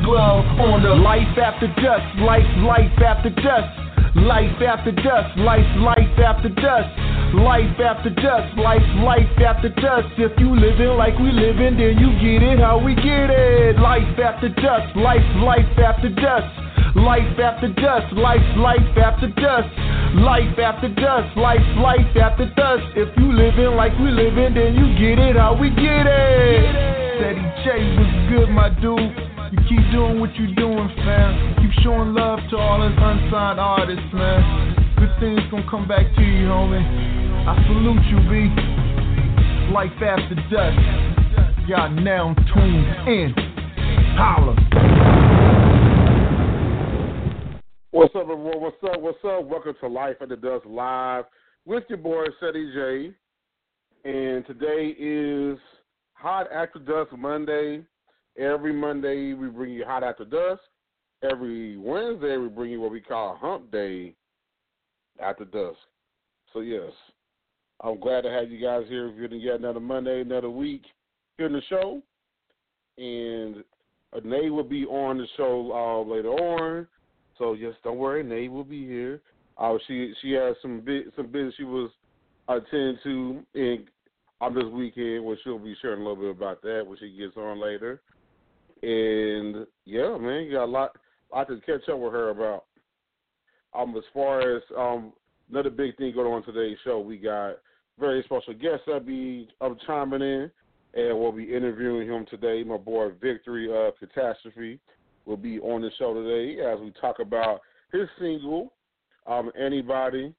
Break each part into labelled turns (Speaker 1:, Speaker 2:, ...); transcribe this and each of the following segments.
Speaker 1: glove on the life after dusk. Life, life after dusk. Life after dusk, life, life after dusk. Life after dusk, life, life after dusk. If you living like we living, then you get it how we get it. Life after dusk, life, life after dusk. Life after dusk, life, life after dusk. Life after dusk, life, life after dusk. If you living like we living, then you get it how we get it. Ceddy J was good, my dude. You keep doing what you're doing, fam. Keep showing love to all us unsigned artists, man. Good things gonna come back to you, homie. I salute you, B. Life after dusk. Y'all now tuned in. Holla.
Speaker 2: What's up, everyone? What's up? What's up? Welcome to Life After Dusk Live with your boy Ceddy J. And today is Hot After Dusk Monday. Every Monday we bring you Hot After Dusk. Every Wednesday we bring you what we call Hump Day After Dusk. So yes, I'm glad to have you guys here. If you're yet another Monday, another week here in the show, and Nay will be on the show uh, later on. So yes, don't worry, Nay will be here. Uh, she she has some bit some business she was attending to in on this weekend, which she'll be sharing a little bit about that when she gets on later. And yeah, man, you got a lot I to catch up with her about. Um, as far as um another big thing going on today's show, we got very special guest that be um, chiming in, and we'll be interviewing him today. My boy Victory of Kataztrofee will be on the show today as we talk about his single, um, Anybody.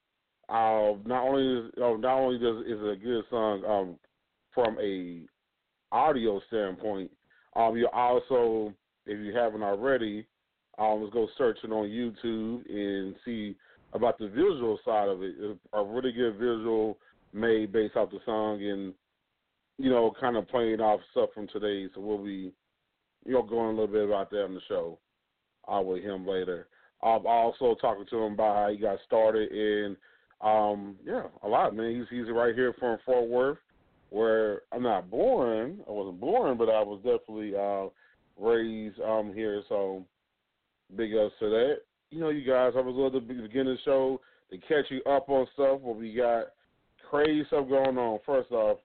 Speaker 2: Uh, not only is, uh, not only does is a good song um, from a audio standpoint, um, you also, if you haven't already, um, let's go searching on YouTube and see about the visual side of it. A really good visual made based off the song and you know, kind of playing off stuff from today. So we'll be, you know, going a little bit about that on the show uh, with him later. I'm also talking to him about how he got started and um, yeah, a lot, man. He's he's right here from Fort Worth, where I'm not born. I wasn't born, but I was definitely uh, raised um, here. So big ups to that. You know, you guys, I was love to begin the show to catch you up on stuff. What we got crazy stuff going on. First off,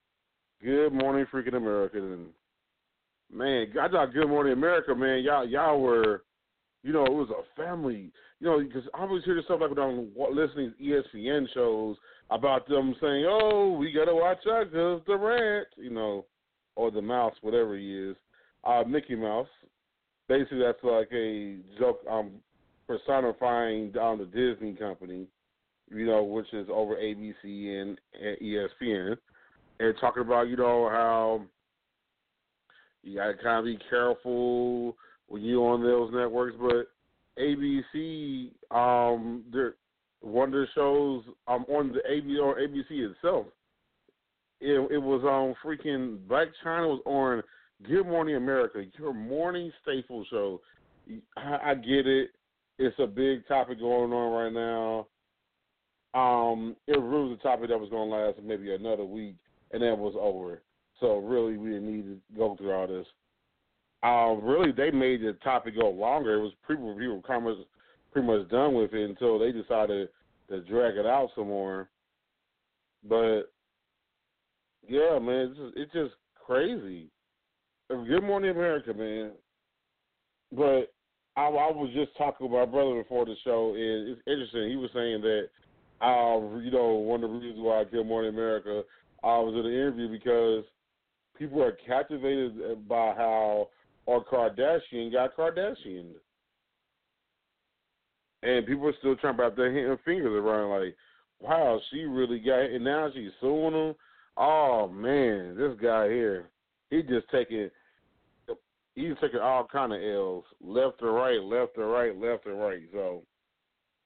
Speaker 2: Good morning, freaking America. And man, I thought Good Morning America, man. Y'all, y'all were, you know, it was a family. You know, because I always hear this stuff like when I'm listening to ESPN shows about them saying, "Oh, we gotta watch out because the rant," you know, or the mouse, whatever he is, uh, Mickey Mouse. basically that's like a joke um personifying um the Disney company, you know, which is over ABC and, and ESPN, and talking about you know how you gotta kind of be careful when you on those networks, but ABC, um, they're the shows um on the ABC or ABC itself. It, it was on um, freaking Blac Chyna was on Good Morning America, your morning staple show. I, I get it. It's a big topic going on right now. Um, it was a topic that was going to last maybe another week, and then was over. So really, we didn't need to go through all this. Uh, really, they made the topic go longer. It was people people much pretty much done with it until they decided to drag it out some more. But yeah, man, it's just, it's just crazy. Good Morning America, man. But I, I was just talking with my brother before the show, and it's interesting. He was saying that, uh, you know, one of the reasons why I Good Morning America, I was in the interview because people are captivated by how our Kardashian got Kardashian. And people are still trying to wrap their fingers around, like, wow, she really got it. And now she's suing him. Oh, man, this guy here, he just taking he's taking all kind of L's, left or right, left or right, left or right. So,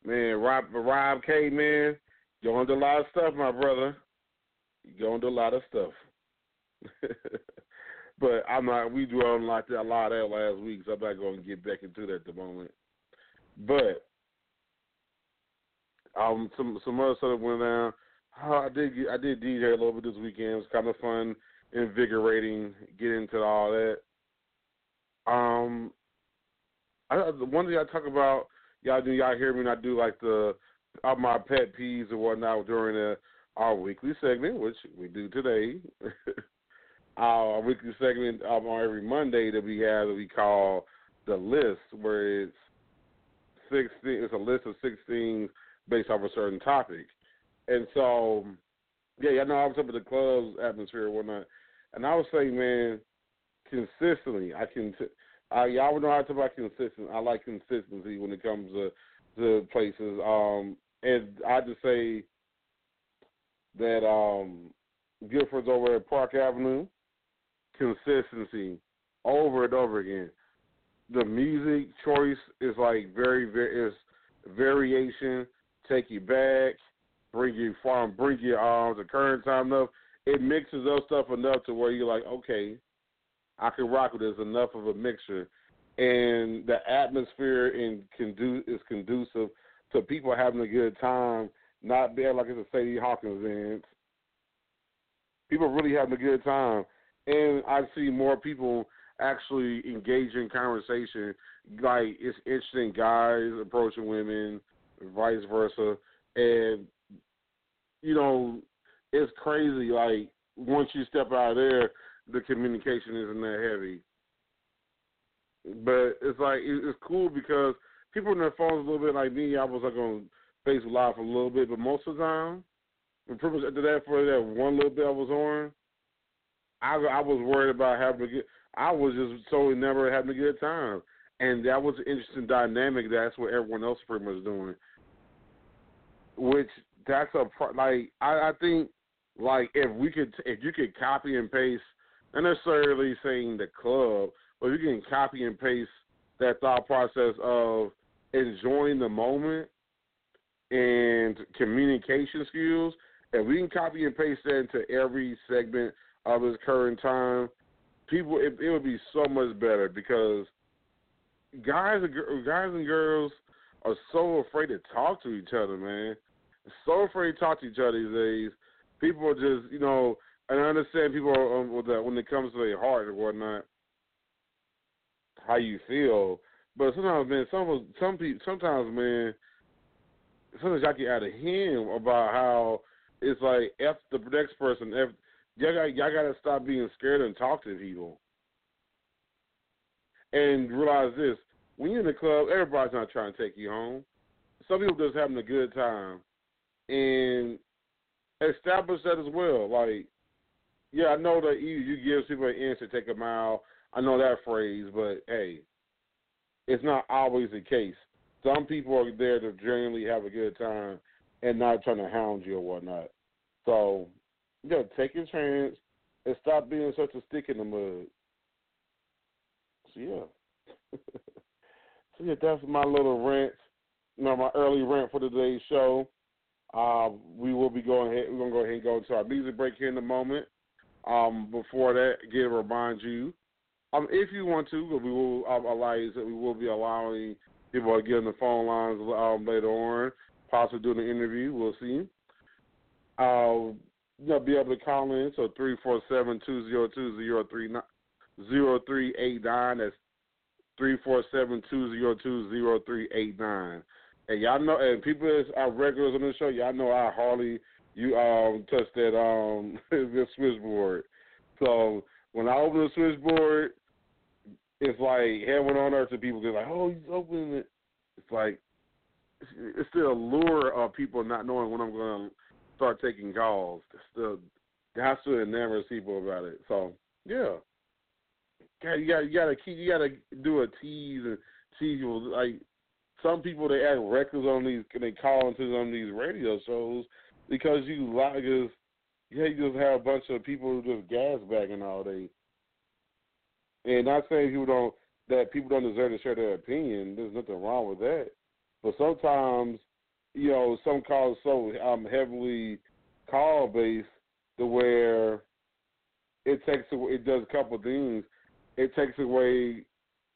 Speaker 2: man, Rob, Rob K, man, going to a lot of stuff, my brother. You're going to a lot of stuff. but I'm not. We dwelled on a lot of that last week, so I'm not going to get back into that at the moment. But um, some some other stuff went down. Oh, I did I did DJ a little bit this weekend. It was kind of fun, invigorating, get into all that. Um, I, the one thing I talk about, y'all do y'all hear me? And I do like the of my pet peeves and whatnot during the, our weekly segment, which we do today. our weekly segment um, on every Monday that we have that we call the list, where it's sixteen. It's a list of sixteen based off a certain topic, and so yeah, I know I was up at the club's atmosphere and whatnot, and I was saying, man, consistently. I can. I y'all know how to talk about consistent. I like consistency when it comes to to places. Um, and I just say that um, Guilford's over at Park Avenue. Consistency over and over again. The music choice is like very very is variation. Take you back, bring you farm, bring you arms the current time enough. It mixes up stuff enough to where you're like, okay, I can rock with. There's enough of a mixture, and the atmosphere in condu- is conducive to people having a good time, not being like it's a Sadie Hawkins event. People really having a good time, and I see more people actually engage in conversation. Like it's interesting, guys approaching women, vice versa, and you know, it's crazy. Like once you step out of there, the communication isn't that heavy. But it's like it's cool because people in their phones a little bit like me. I was like on Facebook Live for a little bit, but most of the time, and pretty much after that, for that one little bit I was on, I I was worried about having to get. I was just totally never having a good time, and that was an interesting dynamic. That's what everyone else pretty much doing. Which that's a like I, I think like if we could if you could copy and paste not necessarily saying the club, but you can copy and paste that thought process of enjoying the moment and communication skills. If we can copy and paste that into every segment of this current time, people it, it would be so much better because guys guys and girls are so afraid to talk to each other, man. So afraid to talk to each other these days. People are just, you know, and I understand people um, with that when it comes to their heart and whatnot, how you feel. But sometimes, man, some some people, sometimes, man, sometimes y'all get out of him about how it's like f the next person. F y'all got y'all got to stop being scared and talk to people, and realize this: when you're in the club, everybody's not trying to take you home. Some people just having a good time, and establish that as well. Like yeah, I know that you you give people an inch to take a mile. I know that phrase, but hey, it's not always the case. Some people are there to genuinely have a good time and not trying to hound you or whatnot. So, know, take your chance and stop being such a stick in the mud. So yeah. yeah, that's my little rant. You know, my early rant for today's show. Uh, we will be going ahead. We're gonna go ahead and go into our music break here in a moment. Um, before that, again, remind you, um, if you want to, we will um, allow you we will be allowing people to get on the phone lines um, later on, possibly doing an interview. We'll see. Uh, you'll be able to call in so three four seven two zero two zero three nine zero three eight nine. That's three four seven two zero two zero three eight nine. And y'all know, and people that are regulars on the show, y'all know I hardly you um touch that um the switchboard. So when I open the switchboard, it's like heaven on earth to people. They're like, "Oh, he's opening it." It's like it's the allure of people not knowing when I'm going to start taking calls. It's the has to enamor people about it. So yeah, you got you got to keep you got to do a tease and tease like some people they act reckless on these they call into on these radio shows because you like because yeah you just have a bunch of people who just gas bagging all day. And not saying people don't that people don't deserve to share their opinion. There's nothing wrong with that. But sometimes, you know, some calls so um heavily call based to where it takes it does a couple things. It takes away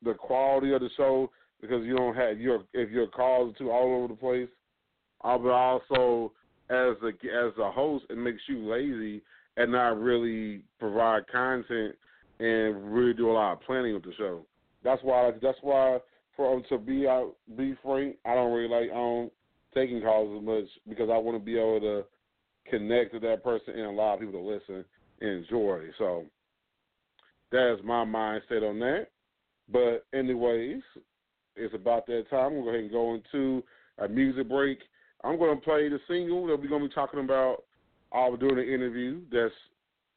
Speaker 2: the quality of the show because you don't have your if your calls are too all over the place. Uh, but also as a as a host, it makes you lazy and not really provide content and really do a lot of planning with the show. That's why that's why for um, to be out be frank, I don't really like um taking calls as much because I want to be able to connect to that person and allow people to listen and enjoy. So that is my mindset on that. But anyways, it's about that time. We'll go ahead and go into a music break. I'm going to play the single that we're going to be talking about all during the interview. That's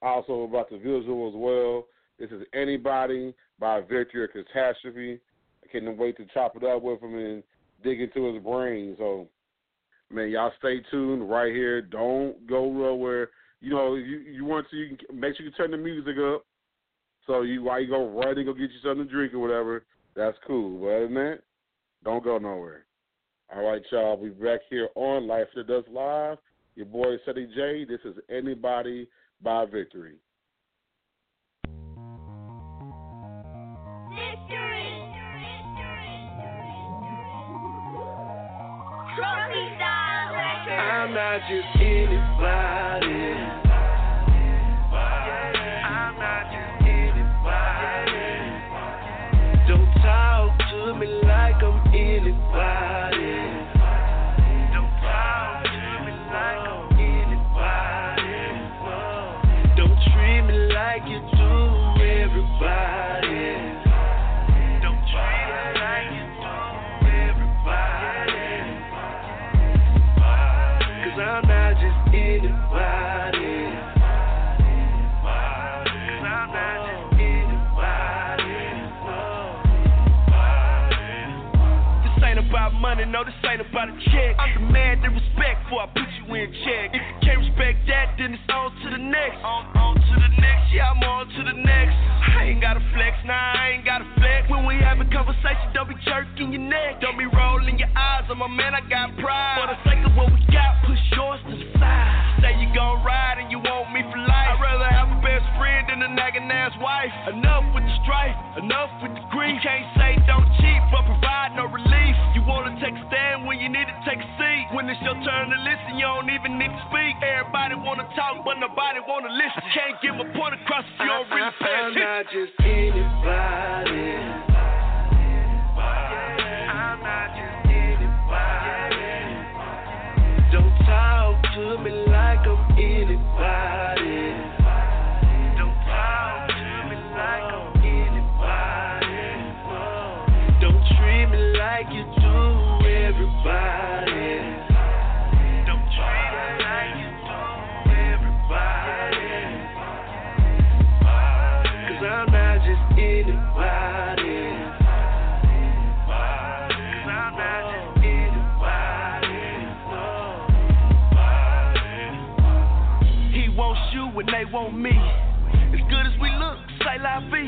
Speaker 2: also about the visual as well. This is Anybody by Victory or Kataztrofee. I can't wait to chop it up with him and dig into his brain. So, man, y'all stay tuned right here. Don't go nowhere. You know, you you want to you can, make sure you turn the music up. So you while you go right and go get you something to drink or whatever, that's cool. But other than that, don't go nowhere. All right, y'all. We'll be back here on Life After Dusk Live. Your boy Ceddy J. This is Anybody by Victory.
Speaker 3: I'm not just anybody. Money, no, this ain't about a check. I'm demanding respect before I put you in check. If you can't respect that, then it's on to the next. On, on to the next, yeah, I'm on to the next. I ain't gotta flex, nah, I ain't gotta flex. When we having conversation, don't be jerking your neck. Don't be rolling your eyes. I'm a man, I got pride. For the sake of what we got, push yours to the side. Say you gon' ride and you want me for life. I'd rather have a best friend than a nagging ass wife. Enough with the strife, enough with the grief. You can't say don't cheat, but provide it's your turn to listen, you don't even need to speak. Everybody wanna talk, but nobody wanna listen. Can't get my point across if you don't really pay
Speaker 4: I'm not just anybody.
Speaker 3: I'm not just anybody.
Speaker 4: Don't talk to me like I'm anybody.
Speaker 3: Don't talk to me like I'm anybody.
Speaker 4: Don't treat me like you do everybody.
Speaker 3: Don't treat me like you do everybody. Want me. As good as we look, say la vie.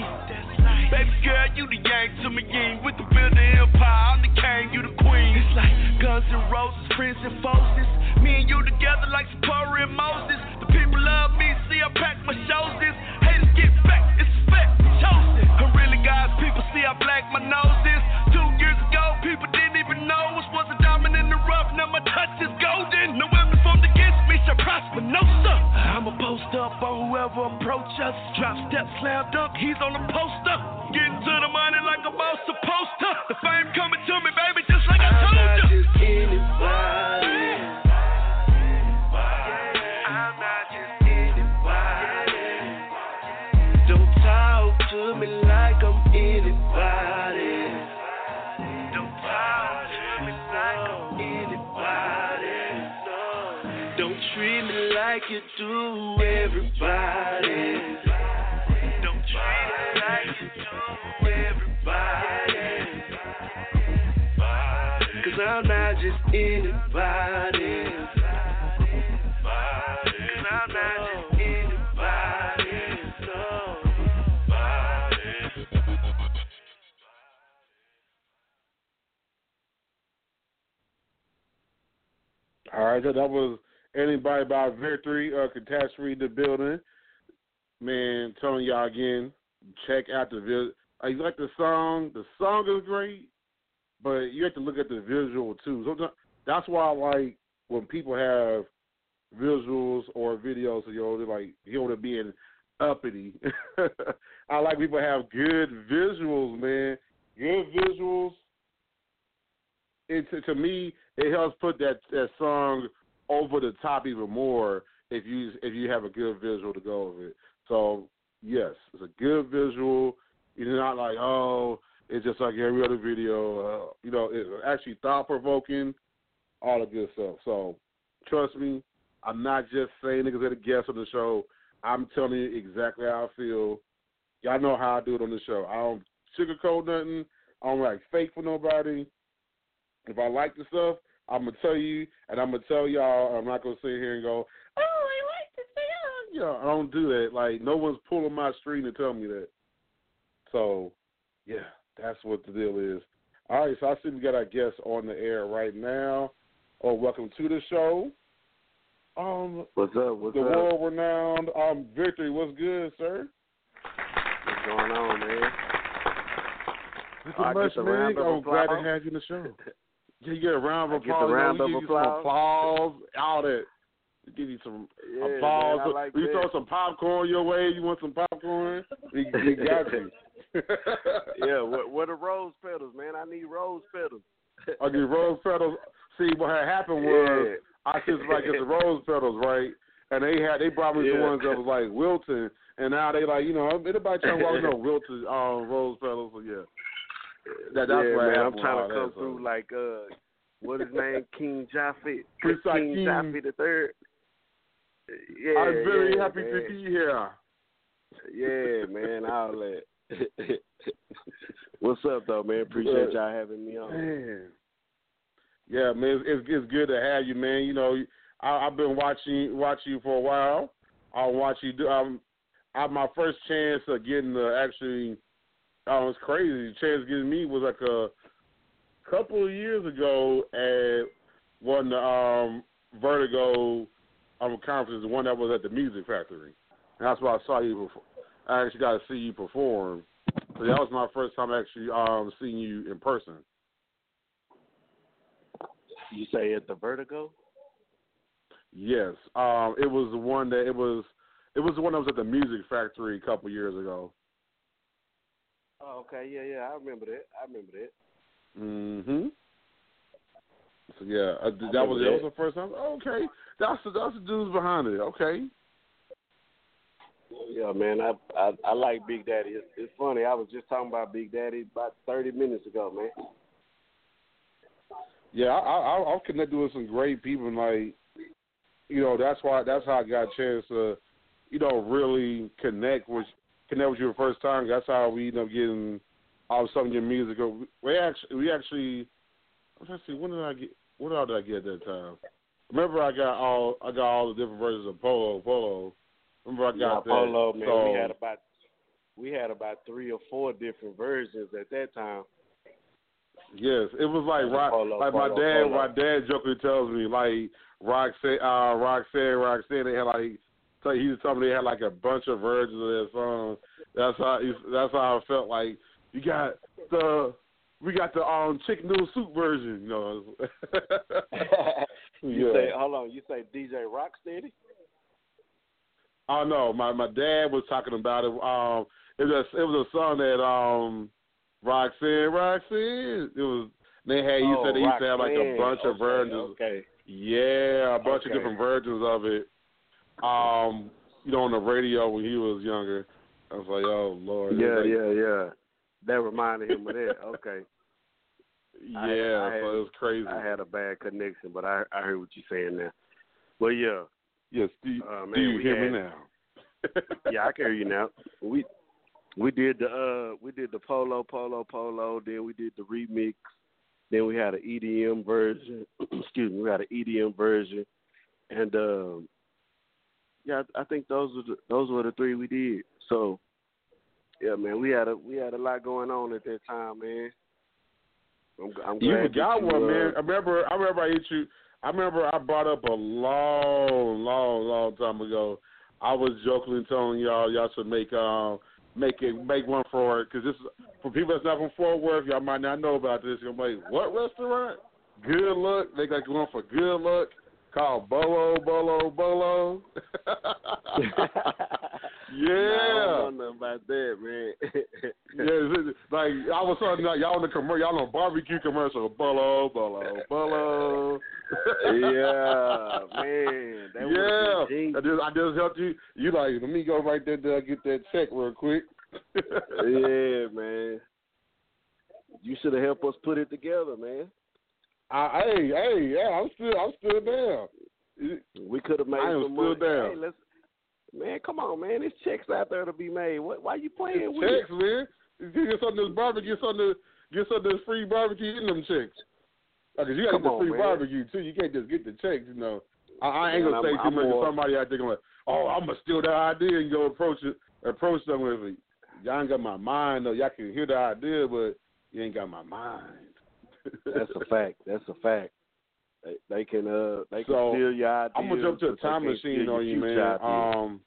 Speaker 3: Baby girl, you the yang to me yin. With the building empire, I'm the king, you the queen. It's like guns and roses, friends and foes. Me and you together like Zipporah and Moses. The people love me, see I pack my shows. This haters get back, it's a fact, chosen. I'm really God's people, see how black my nose is. Two years ago, people didn't even know us was a diamond in the rough. Now my touch is golden. No weapon formed against me shall prosper, no post up on whoever approach us. Drop step, slam dunk, he's on the poster. Getting to the money like a boss supposed to. The fame coming to me, baby, just like I told you.
Speaker 4: Like you do everybody. Don't treat me like you do everybody. Cause I'm not just anybody. Cause I'm not just.
Speaker 2: All right, so that was anybody by victory or Kataztrofee the building. Man, telling y'all again, check out the video. Uh, you like the song? The song is great, but you have to look at the visual too. Sometimes, that's why I like when people have visuals or videos you know, they're like you know they're being uppity. I like people have good visuals, man. Good visuals. It to, to me, it helps put that that song over the top even more if you if you have a good visual to go with it. So yes, it's a good visual. You're not like oh, it's just like every other video. Uh, you know, it's actually thought provoking, all the good stuff. So trust me, I'm not just saying niggas at a guest on the show. I'm telling you exactly how I feel. Y'all know how I do it on the show. I don't sugarcoat nothing. I don't like fake for nobody. If I like the stuff, I'm gonna tell you, and I'm gonna tell y'all. I'm not gonna sit here and go, "Oh, I like this thing." You know, I don't do that. Like no one's pulling my string to tell me that. So, yeah, that's what the deal is. All right, so I see we got our guest on the air right now. Oh, welcome to the show. Um,
Speaker 5: what's up? What's
Speaker 2: the
Speaker 5: up?
Speaker 2: world renowned um victory. What's good, sir?
Speaker 5: What's going on, man?
Speaker 2: Nothing
Speaker 5: is
Speaker 2: much, man. I'm glad to have you in the show. Yeah, you get a round of
Speaker 5: I
Speaker 2: applause.
Speaker 5: round of
Speaker 2: you some
Speaker 5: applause.
Speaker 2: applause, all that. We give you some
Speaker 5: Yeah,
Speaker 2: applause.
Speaker 5: man, like
Speaker 2: we
Speaker 5: that.
Speaker 2: throw some popcorn your way. You want some popcorn? We, we got you.
Speaker 5: yeah, what what are rose petals, man? I need rose petals.
Speaker 2: Okay, rose petals. See, what had happened was I just like get the rose petals, right? And they had they brought me the ones that was like Wilton, and now they like you know anybody trying to walk no wilted um, rose petals. So yeah, that, that's
Speaker 5: yeah,
Speaker 2: what
Speaker 5: man. I'm trying to come through like uh, what his name, King Jaffet, King. Jaffet the third. Yeah,
Speaker 2: I'm very
Speaker 5: yeah,
Speaker 2: happy
Speaker 5: man.
Speaker 2: to be here.
Speaker 5: Yeah, man, all that. What's up, though, man? Appreciate y'all having me on.
Speaker 2: Man. Yeah, man, it's, it's it's good to have you, man. You know, I, I've been watching watching you for a while. I watch you do. Um, I, my first chance of getting the actually, oh, it's crazy. The chance getting me was like a couple of years ago at one of the um, Vertigo um, conferences, the one that was at the Music Factory. And that's where I saw you. Before. I actually got to see you perform. So that was my first time actually um, seeing you in person.
Speaker 5: You say at the Vertigo?
Speaker 2: Yes, um, it was the one that it was. It was the one that was at the Music Factory a couple years ago.
Speaker 5: Oh, okay, yeah, yeah, I remember that. I remember that.
Speaker 2: Mm-hmm. So yeah, uh, that was that was the first time. Okay, that's the that's the dudes behind it. Okay.
Speaker 5: Yeah, man, I I, I like Big Daddy. It's, it's funny. I was just talking about Big Daddy about thirty minutes ago, man.
Speaker 2: Yeah, I, I I've connected with some great people, and like, you know, that's why that's how I got a chance to, you know, really connect with connect with you the first time. That's how we end up getting all of some of your music. We actually we actually, I'm trying to see when did I get what all did I get at that time? Remember, I got all I got all the different versions of Polo Polo, Remember I got
Speaker 5: yeah,
Speaker 2: that.
Speaker 5: Polo, man.
Speaker 2: So,
Speaker 5: we had about we had about three or four different versions at that time.
Speaker 2: Yes, it was like rock.
Speaker 5: Polo,
Speaker 2: like my dad,
Speaker 5: polo.
Speaker 2: my dad jokingly tells me like Roxanne, uh, Roxanne, Roxanne. They had like, so he was telling me they had like a bunch of versions of that song. That's how that's how I felt like you got the we got the um chicken noodle soup version. You know.
Speaker 5: you
Speaker 2: yeah.
Speaker 5: say, hold on, you say DJ Rocksteady?
Speaker 2: Oh no, my my dad was talking about it. Um, it was it was a song that um Roxanne, Roxanne. It was they had you
Speaker 5: oh,
Speaker 2: said they used to have like a
Speaker 5: Roxanne.
Speaker 2: bunch of
Speaker 5: okay,
Speaker 2: versions.
Speaker 5: Okay.
Speaker 2: Yeah, a bunch of different versions of it. Um, you know, on the radio when he was younger. I was like, oh lord.
Speaker 5: Yeah,
Speaker 2: Like,
Speaker 5: yeah, yeah. That reminded him of that. Okay.
Speaker 2: Yeah,
Speaker 5: I- I had-
Speaker 2: so it was crazy.
Speaker 5: I had a bad connection, but I I heard what you're saying now. Well, yeah,
Speaker 2: yes, do you,
Speaker 5: uh, man,
Speaker 2: do you hear
Speaker 5: had-
Speaker 2: me now?
Speaker 5: yeah, I can hear you now. We we did the uh we did the polo polo polo. Then we did the remix. Then we had an EDM version. Excuse me, we had an EDM version, and um, yeah, I I think those were the, those were the three we did. So yeah, man, we had a we had a lot going on at that time, man. I'm, I'm
Speaker 2: You
Speaker 5: glad
Speaker 2: forgot
Speaker 5: that
Speaker 2: one,
Speaker 5: you, uh,
Speaker 2: man. I remember. I remember. I hit you. I remember. I brought up a long, long, long time ago. I was jokingly telling y'all y'all should make um make it make one for it because this is, for people that's not from Fort Worth. Y'all might not know about this. You're like, what restaurant? Good luck. They got one for good luck called Bolo Bolo Bolo.
Speaker 5: Nah, I don't know about that, man.
Speaker 2: Yeah, like all of a sudden like, y'all on the commercial, y'all on a barbecue commercial, bolo, bolo, bolo.
Speaker 5: yeah, man. That
Speaker 2: yeah, I just I just helped you. You like let me go right there to get that check real quick.
Speaker 5: yeah, man. You should have helped us put it together, man.
Speaker 2: I, hey, hey, yeah, I'm still I'm still down.
Speaker 5: We could have made
Speaker 2: I
Speaker 5: some
Speaker 2: still
Speaker 5: money.
Speaker 2: down.
Speaker 5: Hey, let's, man, come on, man. There's checks out there to be made. What? Why you playing
Speaker 2: It's
Speaker 5: with?
Speaker 2: checks, man. You get something this barbecue, get something get something this free barbecue in them checks. Because you got to get the free
Speaker 5: man.
Speaker 2: barbecue too. You can't just get the checks, you know. I, I ain't
Speaker 5: Man,
Speaker 2: gonna say
Speaker 5: I'm-
Speaker 2: too
Speaker 5: I'm
Speaker 2: much.
Speaker 5: more-
Speaker 2: to somebody out there going, "Oh, I'm gonna steal that idea and go approach it, approach them with it." Y'all ain't got my mind though. Y'all can hear the idea, but you ain't got my mind.
Speaker 5: That's a fact. That's a fact. They, they can uh they can
Speaker 2: So,
Speaker 5: steal your ideas.
Speaker 2: I'm gonna jump to a time machine on you, man.
Speaker 5: ideas.
Speaker 2: Um,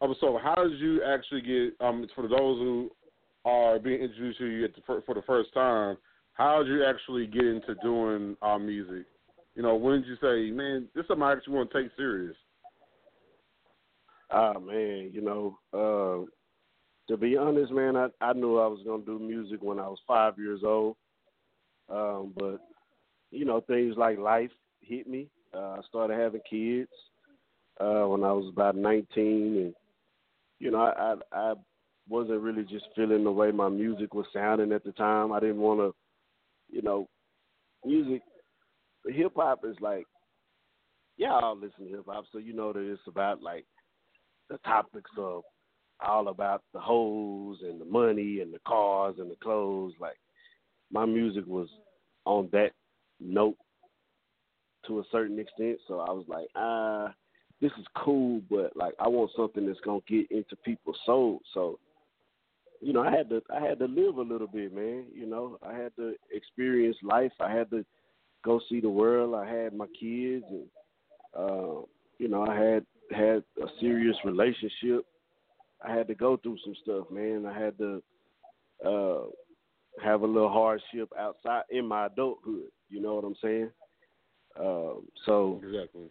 Speaker 2: oh, so how did you actually get? Um, for those who are being introduced to you at the, for the first time, how did you actually get into doing uh, music? You know, when did you say, "Man, this is something I actually want to take serious"?
Speaker 5: Ah man, you know, uh, to be honest, man, I I knew I was gonna do music when I was five years old. Um, but you know, things like life hit me. Uh, I started having kids uh, when I was about nineteen, and you know, I, I I wasn't really just feeling the way my music was sounding at the time. I didn't want to, you know, music. Hip hop is like, yeah, I'll listen to hip hop, so you know that it's about like the topics of all about the hoes and the money and the cars and the clothes. Like my music was on that note to a certain extent. So I was like, ah, this is cool, but like I want something that's gonna get into people's souls. So, you know, I had to I had to live a little bit, man. You know, I had to experience life. I had to go see the world. I had my kids and uh, you know, I had had a serious relationship. I had to go through some stuff, man. I had to uh have a little hardship outside in my adulthood. You know what I'm saying? Um, so
Speaker 2: Exactly.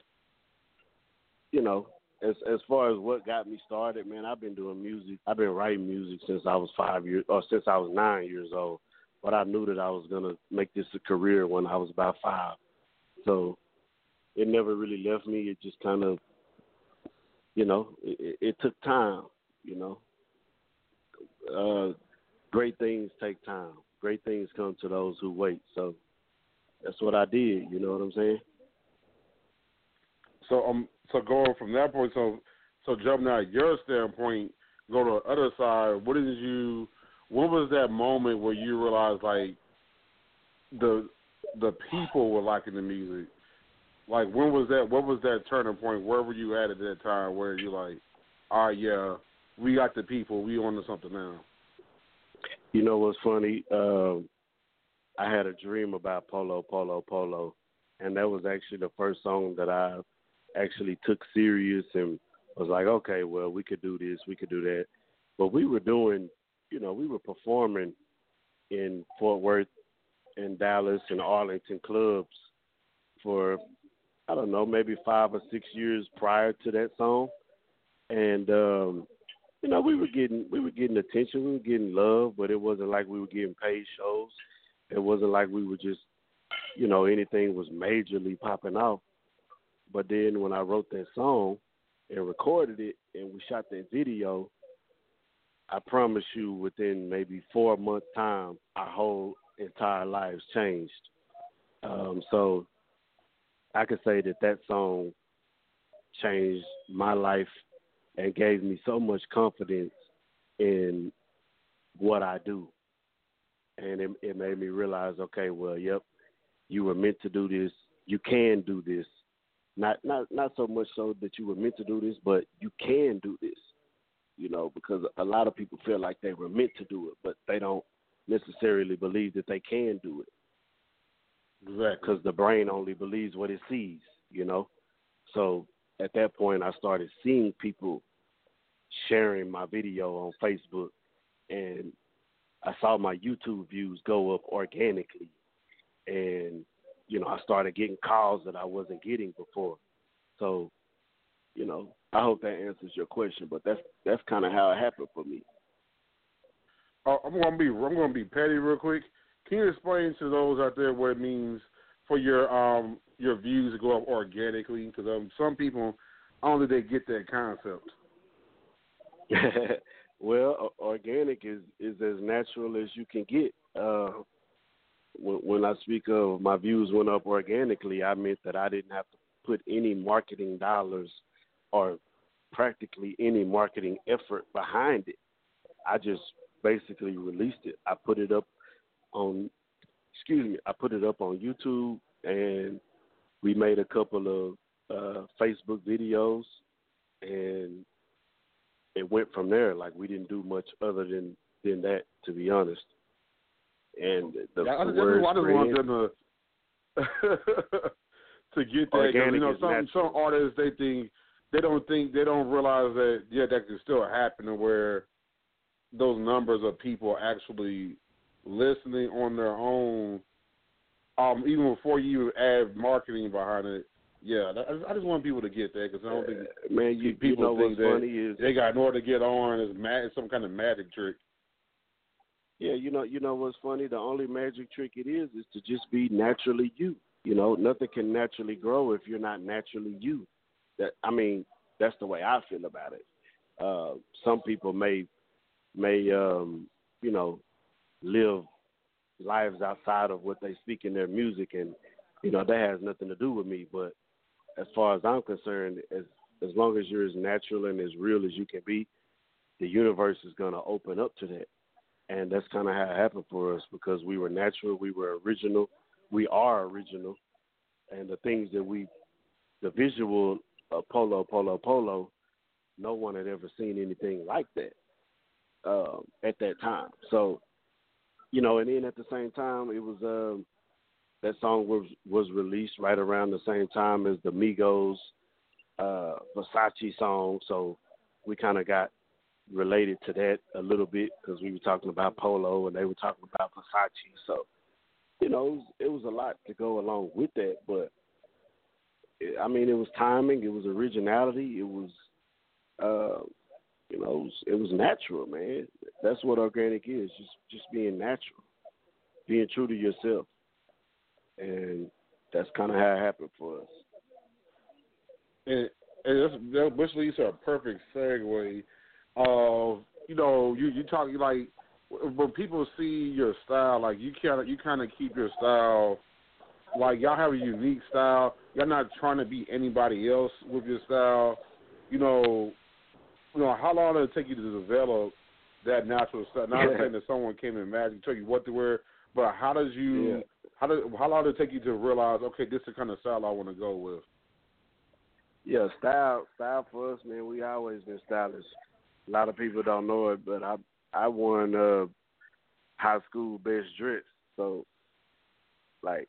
Speaker 5: you know, as as far as what got me started, man, I've been doing music. I've been writing music since I was five years, or since I was nine years old. But I knew that I was gonna make this a career when I was about five. So it never really left me. It just kind of, you know, it, it, it took time. You know, uh, great things take time. Great things come to those who wait. So that's what I did. You know what I'm saying?
Speaker 2: So um, so going from that point, so so jumping out your standpoint, go to the other side. What did you? What was that moment where you realized like the the people were liking the music? Like when was that? What was that turning point? Where were you at at that time? Where you like, all right, yeah, we got the people. We on to something now.
Speaker 5: You know what's funny? Um, I had a dream about Polo, Polo, Polo, and that was actually the first song that I actually took serious and was like, okay, well, we could do this, we could do that. But we were doing, you know, we were performing in Fort Worth and Dallas and Arlington clubs for I don't know, maybe five or six years prior to that song. And um, you know, we were getting we were getting attention, we were getting love, but it wasn't like we were getting paid shows. It wasn't like we were just you know, anything was majorly popping off. But then when I wrote that song and recorded it and we shot that video, I promise you within maybe four months time our whole entire lives changed. Um, so I could say that that song changed my life and gave me so much confidence in what I do. And it, it made me realize, okay, well, yep, you were meant to do this. You can do this. Not not not so much so that you were meant to do this, but you can do this. You know, because a lot of people feel like they were meant to do it, but they don't necessarily believe that they can do it.
Speaker 2: Exactly.
Speaker 5: Because the brain only believes what it sees, you know. So at that point, I started seeing people sharing my video on Facebook, and I saw my YouTube views go up organically, and you know I started getting calls that I wasn't getting before. So, you know, I hope that answers your question, but that's that's kind of how it happened for me.
Speaker 2: Uh, I'm gonna be I'm gonna be petty real quick. Can you explain to those out there what it means for your um your views go up organically? Because some people, think they get that concept.
Speaker 5: well, organic is is as natural as you can get. Uh, when, when I speak of my views went up organically, I meant that I didn't have to put any marketing dollars or practically any marketing effort behind it. I just basically released it. I put it up on excuse me, I put it up on YouTube and we made a couple of uh, Facebook videos and it went from there. Like we didn't do much other than than that, to be honest. And the,
Speaker 2: yeah,
Speaker 5: the
Speaker 2: I,
Speaker 5: word
Speaker 2: I just want them to to get that. You know, some some artists they think they don't think they don't realize that yeah that can still happen to where those numbers of people actually listening on their own, um, even before you add marketing behind it. Yeah, I just want people to get that because I don't think
Speaker 5: man, you,
Speaker 2: people
Speaker 5: you know
Speaker 2: think
Speaker 5: what's
Speaker 2: that
Speaker 5: funny is
Speaker 2: they got in order to get on is mad some kind of magic trick.
Speaker 5: Yeah, you know, you know what's funny? The only magic trick it is is to just be naturally you. You know, nothing can naturally grow if you're not naturally you. That I mean, that's the way I feel about it. Uh, some people may may um, you know live lives outside of what they speak in their music, and you know that has nothing to do with me. But as far as I'm concerned, as as long as you're as natural and as real as you can be, the universe is going to open up to that. And that's kind of how it happened for us because we were natural, we were original, we are original, and the things that we, the visual polo, polo, polo, no one had ever seen anything like that um, at that time. So, you know, and then at the same time, it was um, that song was was released right around the same time as the Migos uh, Versace song. So we kind of got related to that a little bit because we were talking about Polo and they were talking about Versace. So, you know, it was, it was a lot to go along with that, but I mean, it was timing, it was originality, it was, uh, you know, it was, it was natural, man. That's what organic is, just just being natural, being true to yourself, and that's kind of how it happened for us.
Speaker 2: And, and that's, that, which leads to a perfect segue of you know you you talk like when people see your style like you kind of you kind of keep your style like y'all have a unique style you're not trying to be anybody else with your style you know you know how long did it take you to develop that natural style not saying that someone came in magic told you what to wear but how does you
Speaker 5: Yeah.
Speaker 2: how does how long did it take you to realize? Okay, this is the kind of style I want to go with.
Speaker 5: Yeah, style style for us, man. We always been stylish. A lot of people don't know it, but I I won uh high school best dress. So like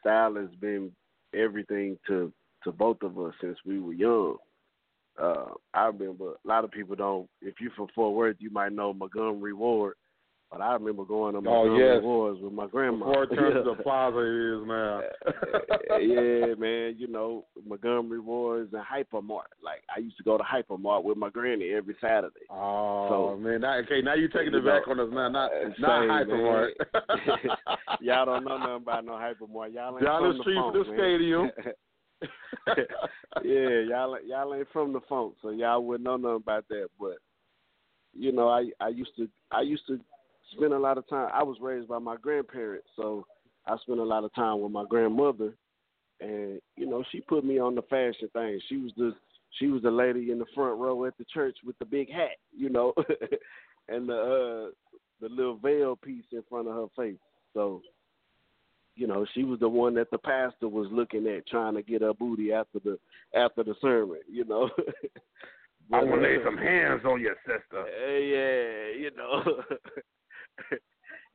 Speaker 5: style has been everything to to both of us since we were young. Uh, I remember a lot of people don't. If you're from Fort Worth, you might know Montgomery Ward. But I remember going to
Speaker 2: oh,
Speaker 5: Montgomery
Speaker 2: yes.
Speaker 5: Wards with my grandma.
Speaker 2: Before it to the plaza is now.
Speaker 5: yeah, man. You know Montgomery Wards and Hypermart. Like I used to go to Hypermart with my granny every Saturday.
Speaker 2: Oh
Speaker 5: so,
Speaker 2: man, now, okay, now you're taking it back on us now. Not
Speaker 5: uh,
Speaker 2: not
Speaker 5: same,
Speaker 2: Hypermart.
Speaker 5: y'all don't know nothing about no Hypermart. Y'all ain't from
Speaker 2: the street from the
Speaker 5: man.
Speaker 2: stadium.
Speaker 5: yeah, y'all y'all ain't from the funk, so y'all wouldn't know nothing about that. But you know, I I used to I used to spend a lot of time. I was raised by my grandparents, so I spent a lot of time with my grandmother, and you know, she put me on the fashion thing. She was the she was the lady in the front row at the church with the big hat, you know, and the uh the little veil piece in front of her face. So you know, she was the one that the pastor was looking at, trying to get her booty after the after the sermon. You know,
Speaker 2: I
Speaker 5: But,
Speaker 2: want to lay
Speaker 5: uh,
Speaker 2: some hands on your sister.
Speaker 5: uh, yeah, you know.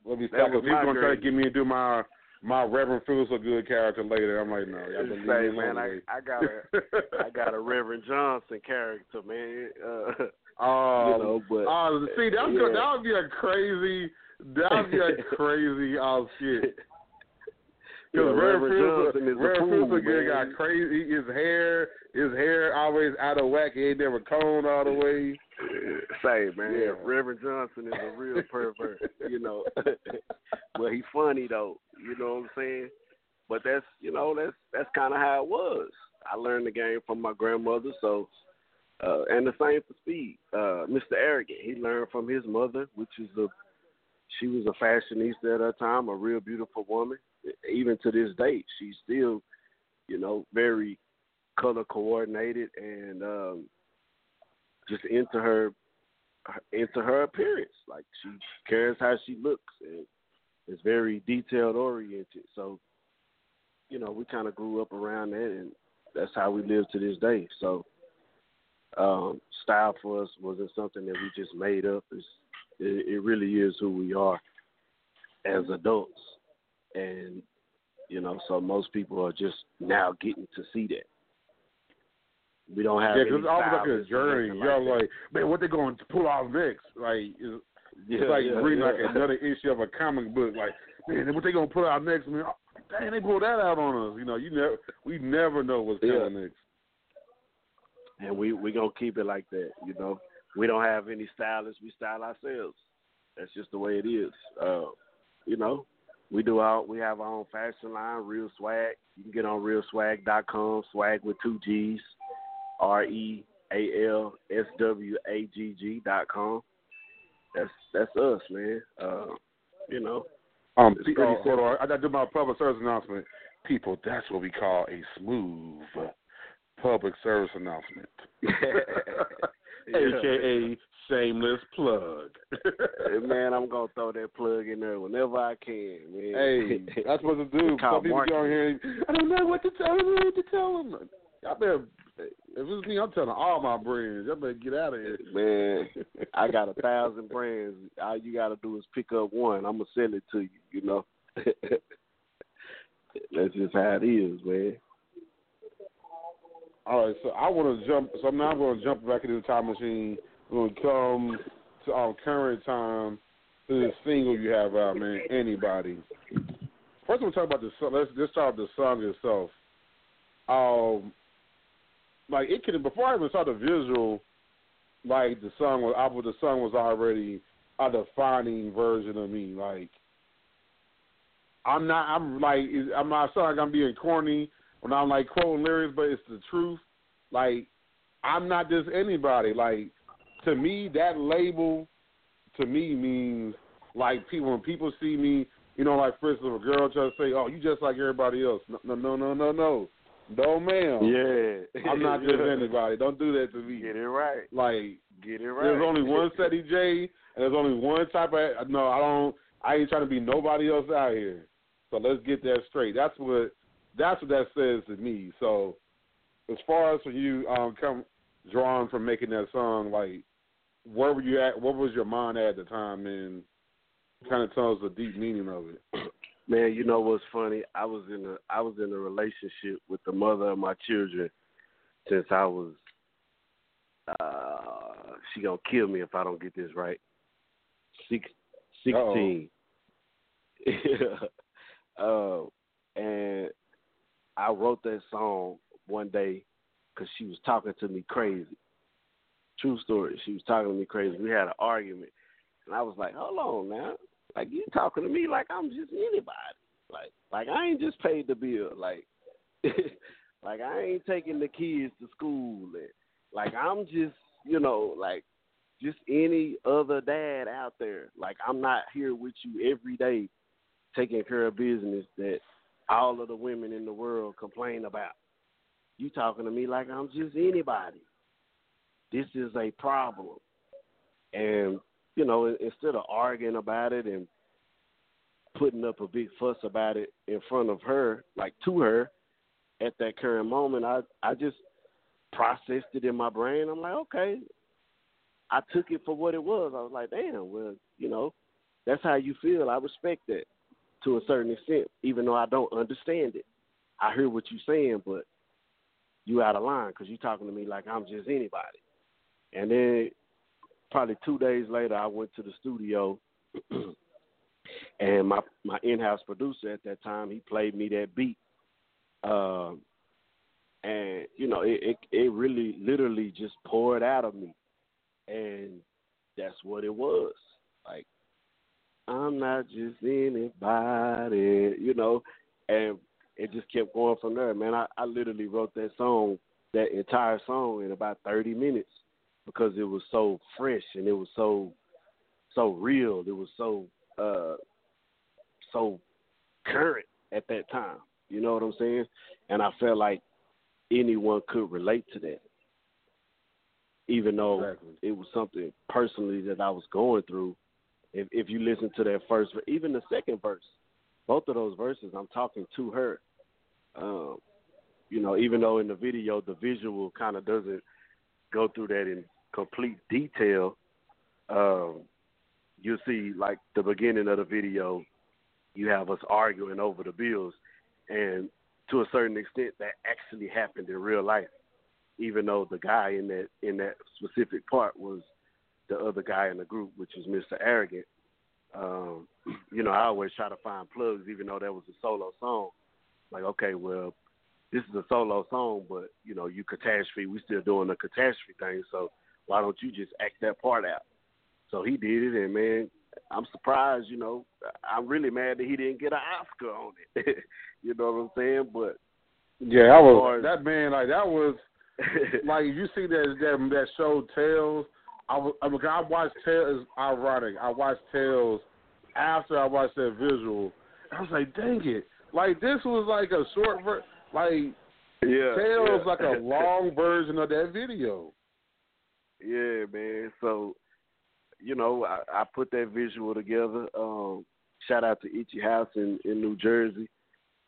Speaker 2: Let me
Speaker 5: That
Speaker 2: stop.
Speaker 5: was
Speaker 2: He's gonna try to get me to do my my Reverend Feels So Good character later. I'm like, no, y'all been leaving me
Speaker 5: Say, man, I. I got a I got a Reverend Johnson character, man. Uh,
Speaker 2: Oh,
Speaker 5: you know, but
Speaker 2: oh, see, that's
Speaker 5: yeah.
Speaker 2: good. That would be a crazy. That would be a crazy oh shit. Because
Speaker 5: Reverend
Speaker 2: Reverend
Speaker 5: Johnson is a
Speaker 2: Reverend
Speaker 5: fool,
Speaker 2: Feels So Good
Speaker 5: man.
Speaker 2: got crazy. His hair, his hair always out of whack. He ain't never combed all the way.
Speaker 5: Say, man,
Speaker 2: Yeah.
Speaker 5: Reverend Johnson is a real pervert, you know. but he's funny though, you know what I'm saying? But that's you know, that's that's kinda how it was. I learned the game from my grandmother, so uh and the same for Speed. Uh Mr. Arrogant, he learned from his mother, which is a she was a fashionista at her time, a real beautiful woman. Even to this date, she's still, you know, very color coordinated and um just into her into her appearance. Like she cares how she looks and is very detailed oriented. So, you know, we kind of grew up around that, and that's how we live to this day. So, um, style for us wasn't something that we just made up. It's, it, it really is who we are as adults, and you know, so most people are just now getting to see that. We don't have
Speaker 2: Yeah, because it's almost like a journey. Y'all
Speaker 5: like
Speaker 2: like, man, what they going to pull off next? Like, it's,
Speaker 5: Yeah,
Speaker 2: it's like
Speaker 5: yeah,
Speaker 2: reading
Speaker 5: yeah.
Speaker 2: like another issue of a comic book. Like, man, what they gonna put out next? Man, oh, dang, they pulled that out on us. You know, you never, we never know what's coming next.
Speaker 5: and we we gonna keep it like that. You know, we don't have any stylists. We style ourselves. That's just the way it is. Uh, you know, we do our we have our own fashion line, Real Swag. You can get on realswag.com, swag with two G's, R E A L S W A G G dot com. That's that's us, man. Uh, you know,
Speaker 2: Um,
Speaker 5: It's
Speaker 2: pe-
Speaker 5: pretty
Speaker 2: oh, hold on, I gotta do my public service announcement. People, that's what we call a smooth public service announcement, aka shameless plug.
Speaker 5: Hey, man, I'm gonna throw that plug in there whenever I can, man.
Speaker 2: Hey, that's what to do. Some people go
Speaker 5: marketing.
Speaker 2: here. I don't know what to tell. I don't know what to tell them. Y'all better. If it's me, I'm telling all my brands. Y'all better get out of here.
Speaker 5: Man, I got a thousand brands. All you got to do is pick up one. I'm gonna sell it to you. You know. That's just how it is, man.
Speaker 2: All right, so I want to jump. So now I'm going to jump back into the time machine. We're going to come to our current time to the single you have out, man. Anybody. First, we'll talk about the song. Let's just start the song itself. Um, like it could before I even saw the visual, like the song was, I the song was already a defining version of me. Like I'm not. I'm like. I'm not saying like I'm being corny when I'm like quoting lyrics, but it's the truth. Like I'm not just anybody. Like to me, that label to me means like people when people see me, you know, like for instance, a girl tries to say, "Oh, you just like everybody else." No, no, no, no, no, no, no, ma'am.
Speaker 5: Yeah.
Speaker 2: I'm not just anybody. Don't do that to me.
Speaker 5: Get it right.
Speaker 2: Like
Speaker 5: Get it right.
Speaker 2: there's only one Ceddy J, and there's only one type of. No, I don't. I ain't trying to be nobody else out here. So let's get that straight. That's what that's what that says to me. So as far as for you um come drawn from making that song, like where were you at what was your mind at the time and kind of tells the deep meaning of it.
Speaker 5: Man, you know what's funny? I was in a I was in a relationship with the mother of my children since I was uh she gonna kill me if I don't get this right. Six, 16. uh, and I wrote that song one day because she was talking to me crazy. True story. She was talking to me crazy. We had an argument, and I was like, "Hold on now, like you talking to me like I'm just anybody. Like, like I ain't just paid the bill. Like, like I ain't taking the kids to school. And, like I'm just, you know, like just any other dad out there. Like I'm not here with you every day taking care of business that all of the women in the world complain about. You talking to me like I'm just anybody. This is a problem. And, you know, instead of arguing about it and putting up a big fuss about it in front of her, like to her, at that current moment, I I just processed it in my brain. I'm like, okay. I took it for what it was. I was like, damn, well, you know, that's how you feel. I respect that to a certain extent, even though I don't understand it. I hear what you're saying, but you out of line because you're talking to me like I'm just anybody. And then probably two days later, I went to the studio, and my my in-house producer at that time he played me that beat, um, and you know it, it it really literally just poured out of me, and that's what it was. Like I'm not just anybody, you know, and it just kept going from there, man. I, I literally wrote that song, that entire song, in about 30 minutes because it was so fresh and it was so so real. It was so uh so current at that time. You know what I'm saying? And I felt like anyone could relate to that. Even though
Speaker 2: exactly.
Speaker 5: it was something personally that I was going through if if you listen to that first, even the second verse, both of those verses, I'm talking to her. Um, you know, even though in the video the visual kind of doesn't go through that in complete detail, um, you see like the beginning of the video, you have us arguing over the bills, and to a certain extent that actually happened in real life, even though the guy in that in that specific part was the other guy in the group, which is Mr. Arrogant. Um, you know, I always try to find plugs, even though that was a solo song. Like, okay, well, this is a solo song, but you know, you Kataztrofee. We still doing the Kataztrofee thing, so why don't you just act that part out? So he did it, and man, I'm surprised. You know, I'm really mad that he didn't get an Oscar on it. you know what I'm saying? But
Speaker 2: yeah, I was that man. Like that was like you see that that that show Tales I, was I, I watched Tales. Ironic. I watched Tales after I watched that visual. I was like, dang it! Like this was like a short ver- like
Speaker 5: yeah,
Speaker 2: Tales
Speaker 5: yeah.
Speaker 2: like a long version of that video.
Speaker 5: Yeah, man. So, you know, I, I put that visual together. Um, shout out to Itchy House in, in New Jersey.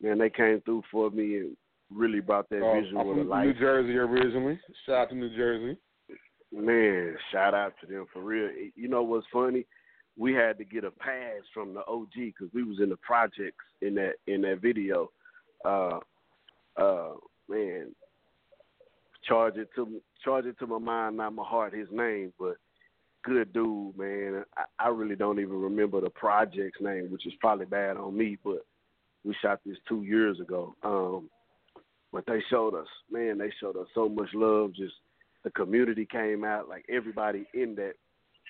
Speaker 5: Man, they came through for me and really brought that
Speaker 2: uh,
Speaker 5: visual
Speaker 2: I'm
Speaker 5: to life.
Speaker 2: New Jersey originally. Shout out to New Jersey.
Speaker 5: Man, shout out to them for real. You know what's funny? We had to get a pass from the OG because we was in the projects in that in that video. Uh, uh, man, charge it to charge it to my mind, not my heart. His name, but good dude, man. I, I really don't even remember the project's name, which is probably bad on me. But we shot this two years ago. Um, but they showed us, man, they showed us so much love. Just the community came out, like everybody in that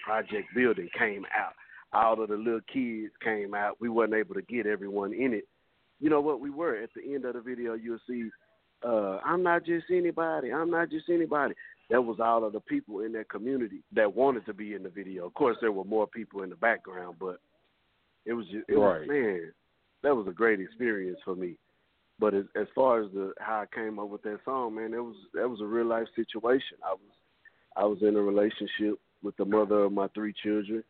Speaker 5: project building came out. All of the little kids came out. We wasn't able to get everyone in it. You know what? We were at the end of the video. You'll see, uh, I'm not just anybody. I'm not just anybody. That was all of the people in that community that wanted to be in the video. Of course, there were more people in the background, but it was just, it
Speaker 2: right.
Speaker 5: was man, that was a great experience for me. But as, as far as the how I came up with that song, man, it was that was a real life situation. I was I was in a relationship with the mother of my three children,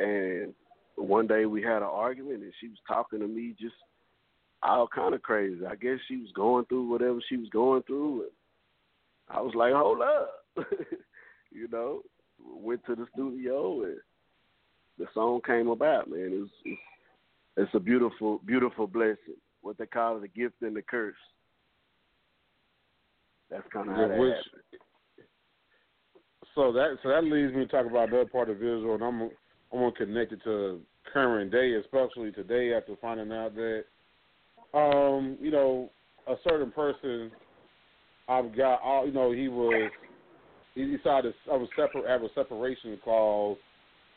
Speaker 5: and one day we had an argument, and she was talking to me just all kind of crazy. I guess she was going through whatever she was going through, and I was like, hold up, you know. Went to the studio and the song came about. Man, it's it's, it's a beautiful, beautiful blessing. What they call a gift and a curse. That's kind of how that
Speaker 2: Which. So that so that leads me to talk about another part of visual, and I'm I'm gonna connect it to current day, especially today after finding out that um you know a certain person I've got all you know he was he decided I was separate have a separation clause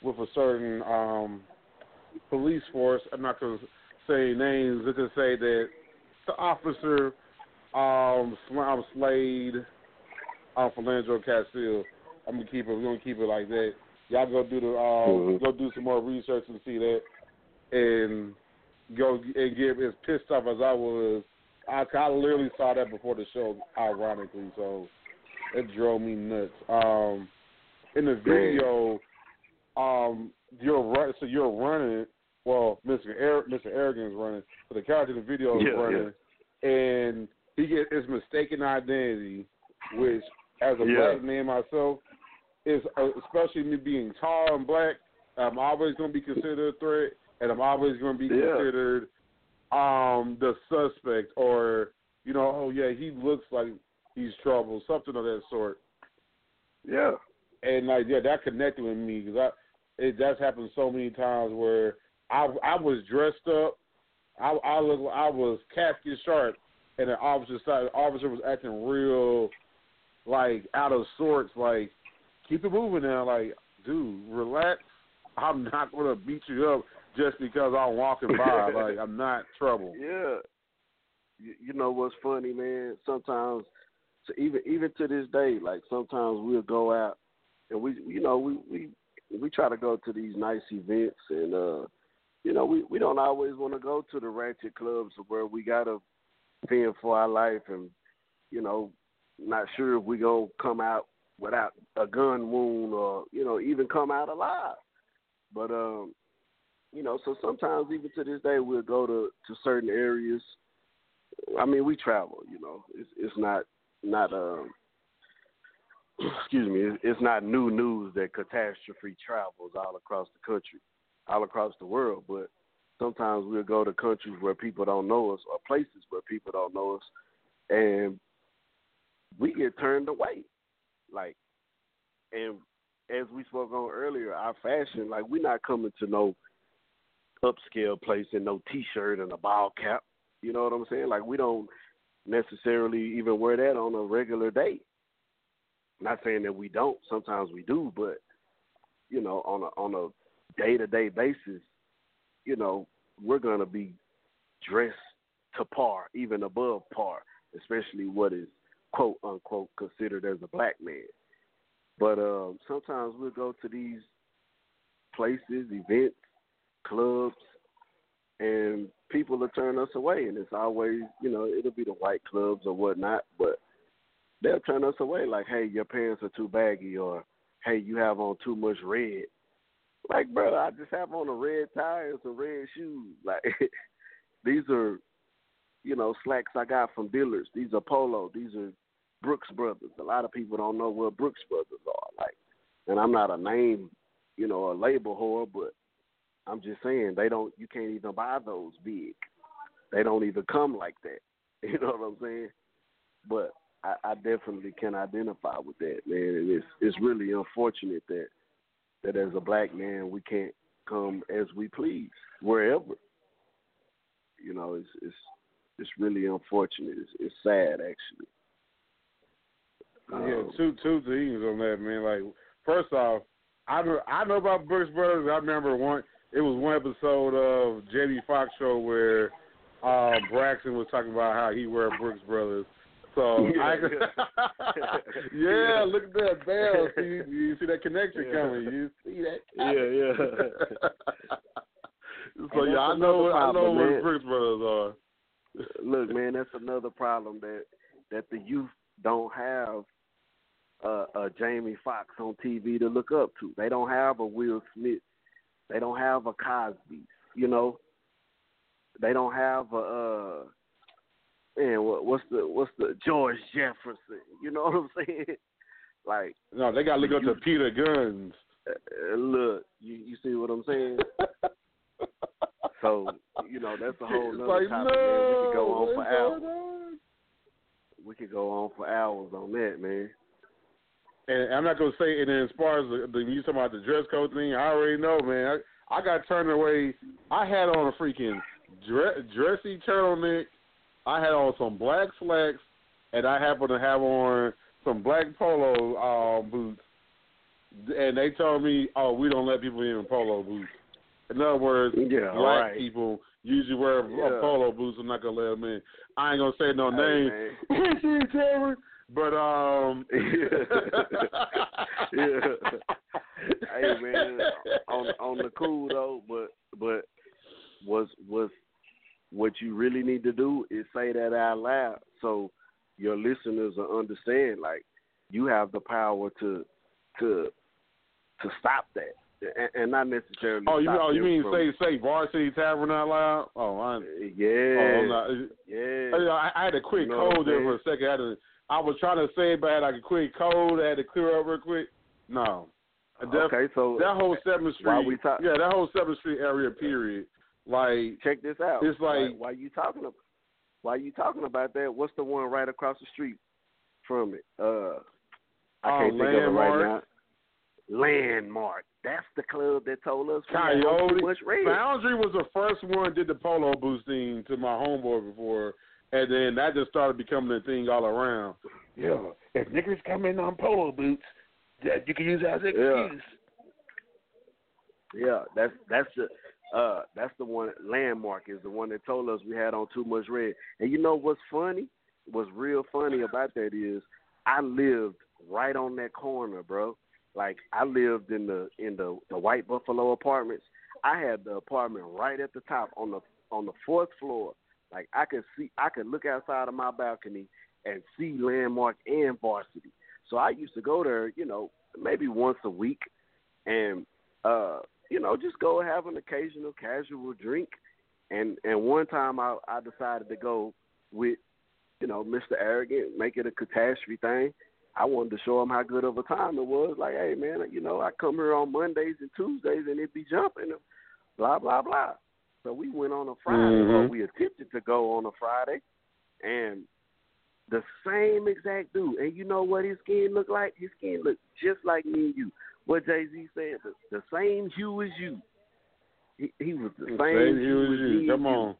Speaker 2: with a certain um police force. I'm not gonna say names. Let's just say that the officer um Sl- Slade um Philando Castile. I'm gonna keep it. We're gonna keep it like that. Y'all go do the uh,
Speaker 5: Mhm.
Speaker 2: go do some more research and see that, and go and get as pissed off as I was. I, I literally saw that before the show, ironically, so it drove me nuts. Um, in the video, um, you're run, so you're running. Well, Mr. Er, Mr. Arrogant is running, but the character in the video is
Speaker 5: Yeah,
Speaker 2: running, and he gets his mistaken identity, which as a
Speaker 5: Yeah.
Speaker 2: black man myself, is uh, especially me being tall and black, I'm always going to be considered a threat, and I'm always going to be
Speaker 5: Yeah.
Speaker 2: considered um the suspect, or you know, oh yeah, he looks like he's trouble, something of that sort.
Speaker 5: Yeah.
Speaker 2: And like yeah, that connected with me because I it that's happened so many times where I I was dressed up, I I look I was casket sharp, and the officer started, the officer was acting real like out of sorts, like keep it moving now, like dude, relax. I'm not gonna beat you up just because I'm walking by. like I'm not trouble.
Speaker 5: Yeah. You, you know what's funny, man? Sometimes, so even even to this day, like sometimes we'll go out and we, you know, we we we try to go to these nice events, and uh, you know, we we don't always want to go to the ratchet clubs where we gotta fend for our life, and you know, not sure if we gonna come out without a gun wound or you know even come out alive. But um, you know, so sometimes even to this day we'll go to to certain areas. I mean, we travel. You know, it's it's not not um. Excuse me. It's, not new news that Kataztrofee travels all across the country, all across the world. But sometimes we'll go to countries where people don't know us, or places where people don't know us, and we get turned away. Like, and as we spoke on earlier, our fashion, like we're not coming to no upscale place in no t-shirt and a ball cap. You know what I'm saying? Like we don't necessarily even wear that on a regular day. Not saying that we don't. Sometimes we do, but you know, on a on a day to day basis, you know, we're gonna be dressed to par, even above par, especially what is quote unquote considered as a black man. But um, sometimes we'll go to these places, events, clubs, and people will turn us away. And it's always, you know, it'll be the white clubs or whatnot, but they'll turn us away like, hey, your pants are too baggy, or hey, you have on too much red. Like, brother, I just have on a red tie and some red shoes. Like, these are, you know, slacks I got from dealers. These are polo. These are Brooks Brothers. A lot of people don't know what Brooks Brothers are. Like, and I'm not a name, you know, a label whore, but I'm just saying they don't. You can't even buy those big. They don't even come like that. You know what I'm saying? But I, I definitely can identify with that, man. And it's it's really unfortunate that that as a black man we can't come as we please wherever. You know, it's it's it's really unfortunate. It's, it's sad actually.
Speaker 2: Yeah,
Speaker 5: Um,
Speaker 2: two two things on that, man. Like first off, I know I know about Brooks Brothers. I remember one. It was one episode of Jamie Foxx show where uh, Braxton was talking about how he wear Brooks Brothers. So
Speaker 5: Yeah,
Speaker 2: I could, yeah, look at that bell. See, you see that connection
Speaker 5: Yeah.
Speaker 2: coming. You see that?
Speaker 5: Yeah, yeah.
Speaker 2: so yeah, I know
Speaker 5: another
Speaker 2: I know
Speaker 5: problem,
Speaker 2: what. Brooks Brothers are.
Speaker 5: Look, man, that's another problem that that the youth don't have uh, a Jamie Foxx on TV to look up to. They don't have a Will Smith. They don't have a Cosby. You know, they don't have a uh, what's the what's the George Jefferson? You know what I'm saying? Like
Speaker 2: no, they got to look up to Peter Gunz.
Speaker 5: Uh, look, you you see what I'm saying? so you know that's a whole nother
Speaker 2: like,
Speaker 5: topic.
Speaker 2: No,
Speaker 5: man. We could go on for hours.
Speaker 2: On?
Speaker 5: We could go on for hours on that, man.
Speaker 2: And I'm not gonna say. And then as far as the, the you talking about the dress code thing, I already know, man. I, I got turned away. I had on a freaking dress, dressy turtleneck. I had on some black slacks, and I happened to have on some black polo uh, boots. And they told me, "Oh, we don't let people in polo boots." In other words,
Speaker 5: yeah,
Speaker 2: black
Speaker 5: right.
Speaker 2: people usually wear
Speaker 5: Yeah.
Speaker 2: polo boots. I'm not gonna let them in. I ain't gonna say no
Speaker 5: Hey,
Speaker 2: name. but um,
Speaker 5: yeah. hey man, on on the cool though, but but was was what you really need to do is say that out loud so your listeners will understand. Like you have the power to to to stop that, and, and not necessarily.
Speaker 2: oh, you oh you mean
Speaker 5: from-
Speaker 2: say say Varsity Tavern out loud? Oh, I.
Speaker 5: Yeah,
Speaker 2: Oh,
Speaker 5: yeah.
Speaker 2: I, I had a quick
Speaker 5: You know
Speaker 2: cold there for a second. I, had to, I was trying to say but I had like a quick cold. I had to clear up real quick. No. That,
Speaker 5: Okay, so
Speaker 2: that whole Seventh Street,
Speaker 5: we talk-
Speaker 2: yeah, that whole Seventh Street area, period. Like,
Speaker 5: check this out.
Speaker 2: It's like-
Speaker 5: why, why you talking about why you talking about that? What's the one right across the street from it? Uh I
Speaker 2: Oh,
Speaker 5: can't think of it right
Speaker 2: Landmark?
Speaker 5: now. Landmark. That's the club that told us
Speaker 2: Coyote
Speaker 5: much red.
Speaker 2: Foundry was the first one did the polo boosting to my homeboy before, and then that just started becoming a thing all around. Yeah, if niggas come in on polo boots, that you can use as an
Speaker 5: Yeah.
Speaker 2: excuse.
Speaker 5: Yeah, that's that's the uh that's the one landmark is the one that told us we had on too much red. And you know what's funny? What's real funny about that is I lived right on that corner, bro. Like I lived in the in the the White Buffalo apartments. I had the apartment right at the top on the on the fourth floor. Like I could see I could look outside of my balcony and see landmark and varsity. So I used to go there, you know, maybe once a week and uh you know, just go have an occasional casual drink. And and one time I I decided to go with, you know, Mr. Arrogant, make it a Kataztrofee thing. I wanted to show him how good of a time it was. Like, hey man, you know, I come here on Mondays and Tuesdays and it be jumping, blah blah blah. So we went on a Friday, or
Speaker 2: Mhm.
Speaker 5: we attempted to go on a Friday, and the same exact dude. And you know what his skin looked like? His skin looked just like me and you. What Jay Z said, the, the same hue as you. He, he was the same,
Speaker 2: Same
Speaker 5: hue as
Speaker 2: you. Come
Speaker 5: you.
Speaker 2: on.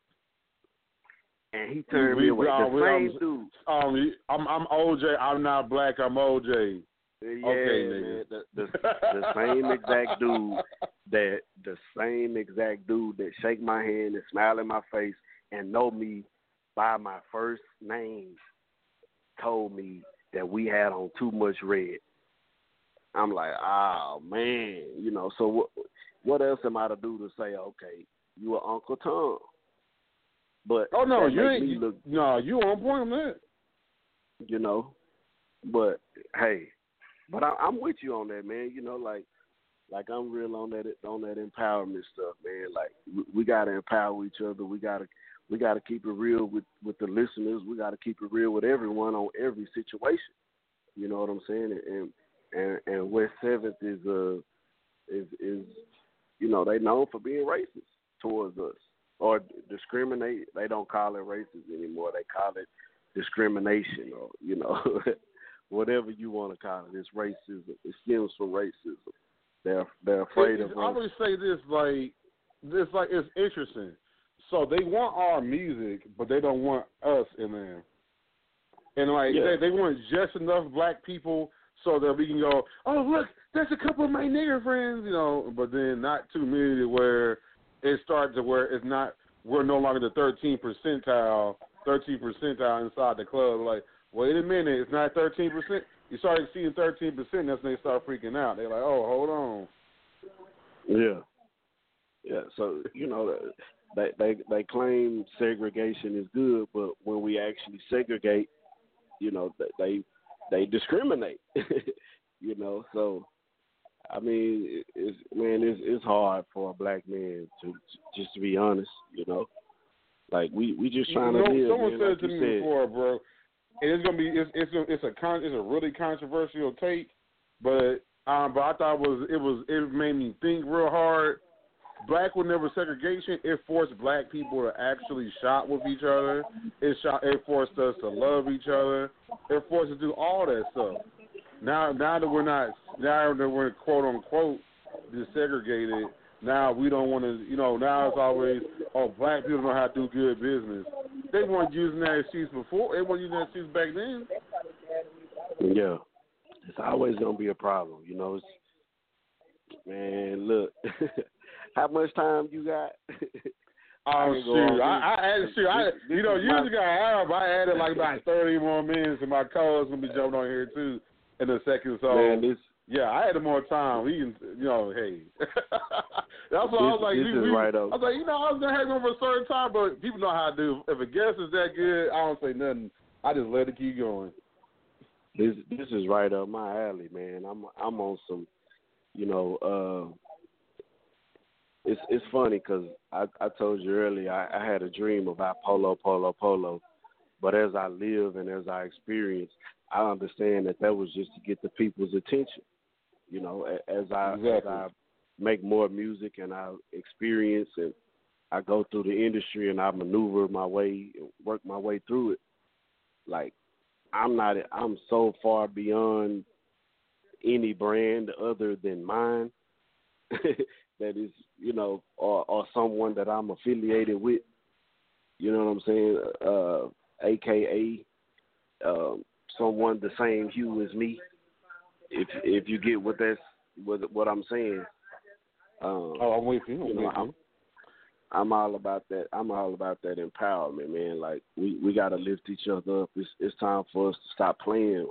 Speaker 5: And he turned
Speaker 2: We-
Speaker 5: me away.
Speaker 2: uh,
Speaker 5: The
Speaker 2: we-
Speaker 5: same
Speaker 2: um,
Speaker 5: dude.
Speaker 2: Um, I'm I'm OJ. I'm not black. I'm OJ.
Speaker 5: Yeah,
Speaker 2: okay,
Speaker 5: man. The, the, the same exact dude that the same exact dude that shake my hand and smile in my face and know me by my first name told me that we had on too much red. I'm like, oh man, you know. So what? What else am I to do to say, okay, you are Uncle Tom? But
Speaker 2: Oh no, you ain't.
Speaker 5: look
Speaker 2: no, you on point on that.
Speaker 5: you know. But hey, but I, I'm with you on that, man. You know, like like I'm real on that on that empowerment stuff, man. Like we, we gotta empower each other. We gotta we gotta keep it real with with the listeners. We gotta keep it real with everyone on every situation. You know what I'm saying? And and and West Seventh is uh is is you know they known for being racist towards us or discriminate. They don't call it racist anymore. They call it discrimination or you know whatever you want to call it. It's racism. It stems from racism. They're they're afraid of
Speaker 2: I always say this like this like it's interesting. So they want our music, but they don't want us in there. And like
Speaker 5: Yeah.
Speaker 2: they, they want just enough black people so that we can go, oh look, that's a couple of my nigger friends, you know. But then not too many where it starts to where it's not. We're no longer the 13 percentile, 13 percentile inside the club. Like, wait a minute, it's not 13 percent. You start seeing 13 percent, that's when they start freaking out. They're like, oh, hold on.
Speaker 5: Yeah, yeah. So you know they they they claim segregation is good, but when we actually segregate, you know they they discriminate. you know, so I mean, it- it's man, it's it's hard for a black man to just to be honest. You know, Like we we just trying
Speaker 2: you know,
Speaker 5: to live.
Speaker 2: Someone
Speaker 5: man,
Speaker 2: said
Speaker 5: like
Speaker 2: to me
Speaker 5: said.
Speaker 2: before, bro, and it's gonna be it's it's a it's a con, it's a really controversial take, but um but I thought it was it was it made me think real hard. Black would never segregation. It forced black people to actually shop with each other. It shot. It forced us to love each other. It forced us to do all that stuff. Now, now that we're not, now that we're quote unquote desegregated, now we don't want to. You know, now it's always, oh, black people know how to do good business. They weren't using that excuse before. They weren't using that excuse back then.
Speaker 5: Yeah, it's always gonna be a problem. You know, it's, man. Look, how much time you got?
Speaker 2: Oh shoot! I, I added shoot. I, you know, usually I have. I added like about thirty more minutes, and my co-host gonna be jumping on here too in a second. So
Speaker 5: Man, this
Speaker 2: yeah, I had more time. We you know, hey. That's why I was like, we, we,
Speaker 5: right
Speaker 2: I was like, you know, I was gonna have him for a certain time, but people know how to do. If a guest is that good, I don't say nothing. I just let it keep going.
Speaker 5: this this is right up my alley, man. I'm I'm on some, you know, uh it's it's funny because I I told you earlier I, I had a dream about polo polo polo, but as I live and as I experience, I understand that that was just to get the people's attention. You know, as I as I make more music and I experience and I go through the industry and I maneuver my way, work my way through it. Like I'm not. I'm so far beyond any brand other than mine that is, you know, or or someone that I'm affiliated with. You know what I'm saying? Uh, AKA um, someone the same hue as me. If if you get what that's what what I'm saying. Um,
Speaker 2: Oh, I'm with you. I'm
Speaker 5: you know,
Speaker 2: with.
Speaker 5: I'm, I'm all about that. I'm all about that empowerment, man. Like we we got to lift each other up. It's it's time for us to stop playing.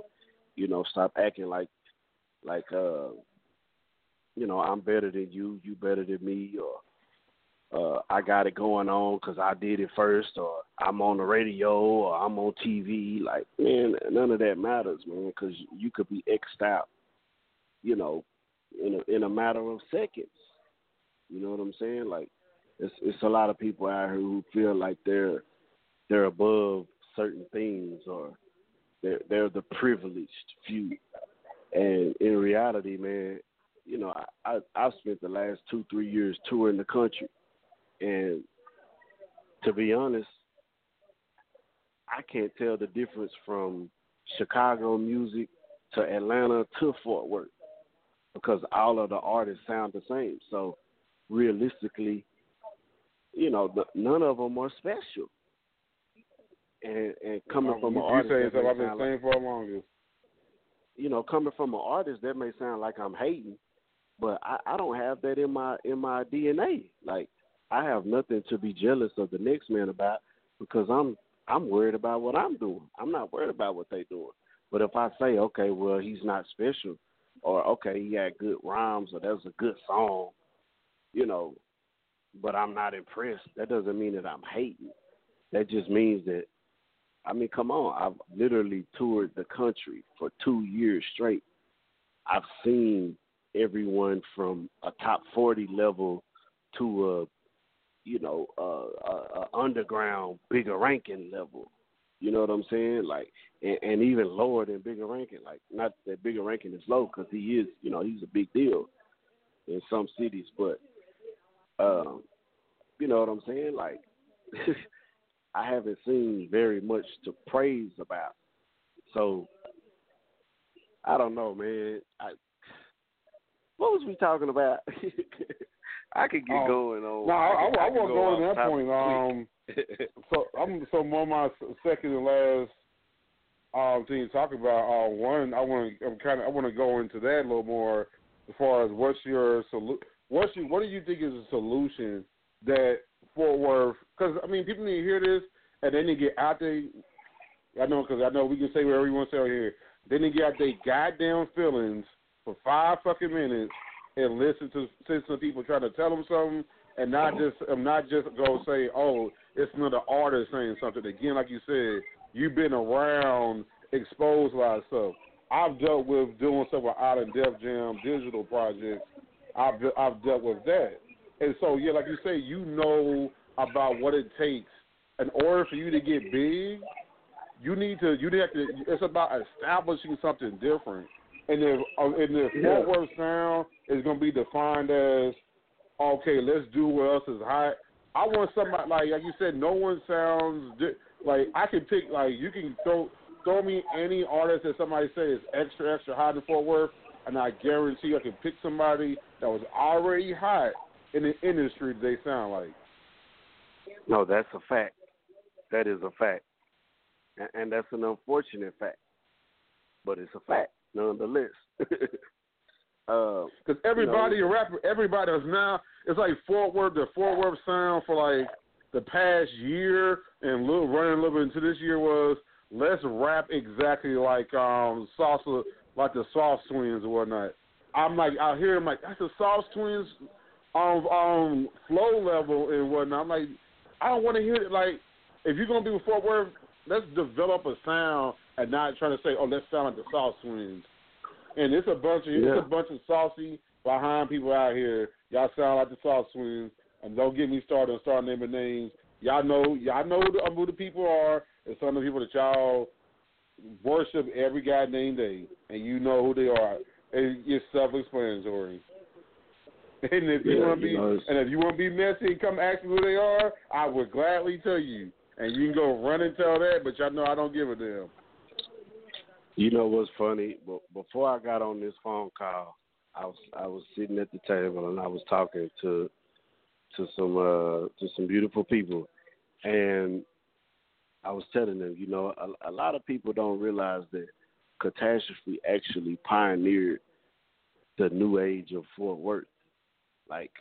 Speaker 5: You know, stop acting like like uh, you know, I'm better than you. You better than me, or uh, I got it going on because I did it first, or I'm on the radio, or I'm on TV. Like, man, none of that matters, man, because you could be xed out. You know, in a, in a matter of seconds. You know what I'm saying? Like it's it's a lot of people out here who feel like they're they're above certain things or they're they're the privileged few. And in reality, man, you know, I, I I've spent the last two, three years touring the country and to be honest, I can't tell the difference from Chicago music to Atlanta to Fort Worth because all of the artists sound the same. So realistically, you know, the, none of them are special. And and coming from
Speaker 2: you,
Speaker 5: an
Speaker 2: you
Speaker 5: artist,
Speaker 2: say
Speaker 5: that
Speaker 2: stuff
Speaker 5: may
Speaker 2: I've been
Speaker 5: sound like-
Speaker 2: saying for the longest.
Speaker 5: you know, coming from an artist, that may sound like I'm hating, but I, I don't have that in my in my DNA. Like I have nothing to be jealous of the next man about because I'm I'm worried about what I'm doing. I'm not worried about what they're doing. But if I say, okay, well, he's not special, or okay, he had good rhymes, or that was a good song, you know, but I'm not impressed. That doesn't mean that I'm hating. That just means that I mean, come on. I've literally toured the country for two years straight. I've seen everyone from a top 40 level to a, you know, a, a, a underground bigger ranking level. You know what I'm saying? Like, and, and even lower than bigger ranking. Like, not that bigger ranking is low because he is, you know, he's a big deal in some cities. But, um, you know what I'm saying? Like, I haven't seen very much to praise about. So I don't know, man. I what was we talking about? I could get
Speaker 2: Um,
Speaker 5: going on.
Speaker 2: No, I, I, I,
Speaker 5: could
Speaker 2: won't
Speaker 5: go
Speaker 2: to that point. Um, so I'm so more my second and last um thing to talk about. Uh, one, I want to I'm kind of I want to go into that a little more as far as what's your solu- what's your, what do you think is a solution that Fort Worth? Because I mean, people need to hear this and then they need to get out there. I know because I know we can say whatever we want to say out here. They need to get out their goddamn feelings for five fucking minutes and listen to listen to people trying to tell them something, and not just um, not just go say, oh, it's another artist saying something. Again, like you said, you've been around, exposed a lot of stuff. I've dealt with doing stuff with Out and Def Jam digital projects. I've I've dealt with that, and so yeah, like you say, you know about what it takes in order for you to get big, you need to you have to. It's about establishing something different. And if uh, and if
Speaker 5: Yeah.
Speaker 2: Fort Worth sound is going to be defined as okay, let's do what else is hot. I want somebody like like you said. No one sounds like I can pick like you can throw throw me any artist that somebody say is extra extra hot in Fort Worth, and I guarantee I can pick somebody that was already hot in the industry they sound like.
Speaker 5: No, that's a fact. That is a fact, and, and that's an unfortunate fact, but it's a fact nonetheless. uh,
Speaker 2: Because everybody, a rapper, everybody is now. It's like Fort Worth, the Fort Worth sound for like the past year and little running a little bit into this year was let's rap exactly like um salsa, like the Sauce Twinz or whatnot. I'm like out here, I'm like that's the Sauce Twinz um um flow level and whatnot. I'm like I don't want to hear it. Like if you're gonna be with Fort Worth, let's develop a sound and not trying to say oh let's sound like the Sauce Twinz. And it's a bunch of
Speaker 5: Yeah.
Speaker 2: it's a bunch of saucy behind people out here. Y'all sound like the Sauce Twins, and don't get me started on start naming names. Y'all know y'all know who the, who the people are, and some of the people that y'all worship every goddamn day, and you know who they are. And it's self-explanatory. And if you want to be
Speaker 5: know, it's-
Speaker 2: and if you want to be messy and come ask me who they are, I would gladly tell you. And you can go run and tell that, but y'all know I don't give a damn.
Speaker 5: You know what's funny? Before I got on this phone call, I was I was sitting at the table and I was talking to to some uh to some beautiful people, and I was telling them, you know, a, a lot of people don't realize that Kataztrofee actually pioneered the new age of Fort Worth. Like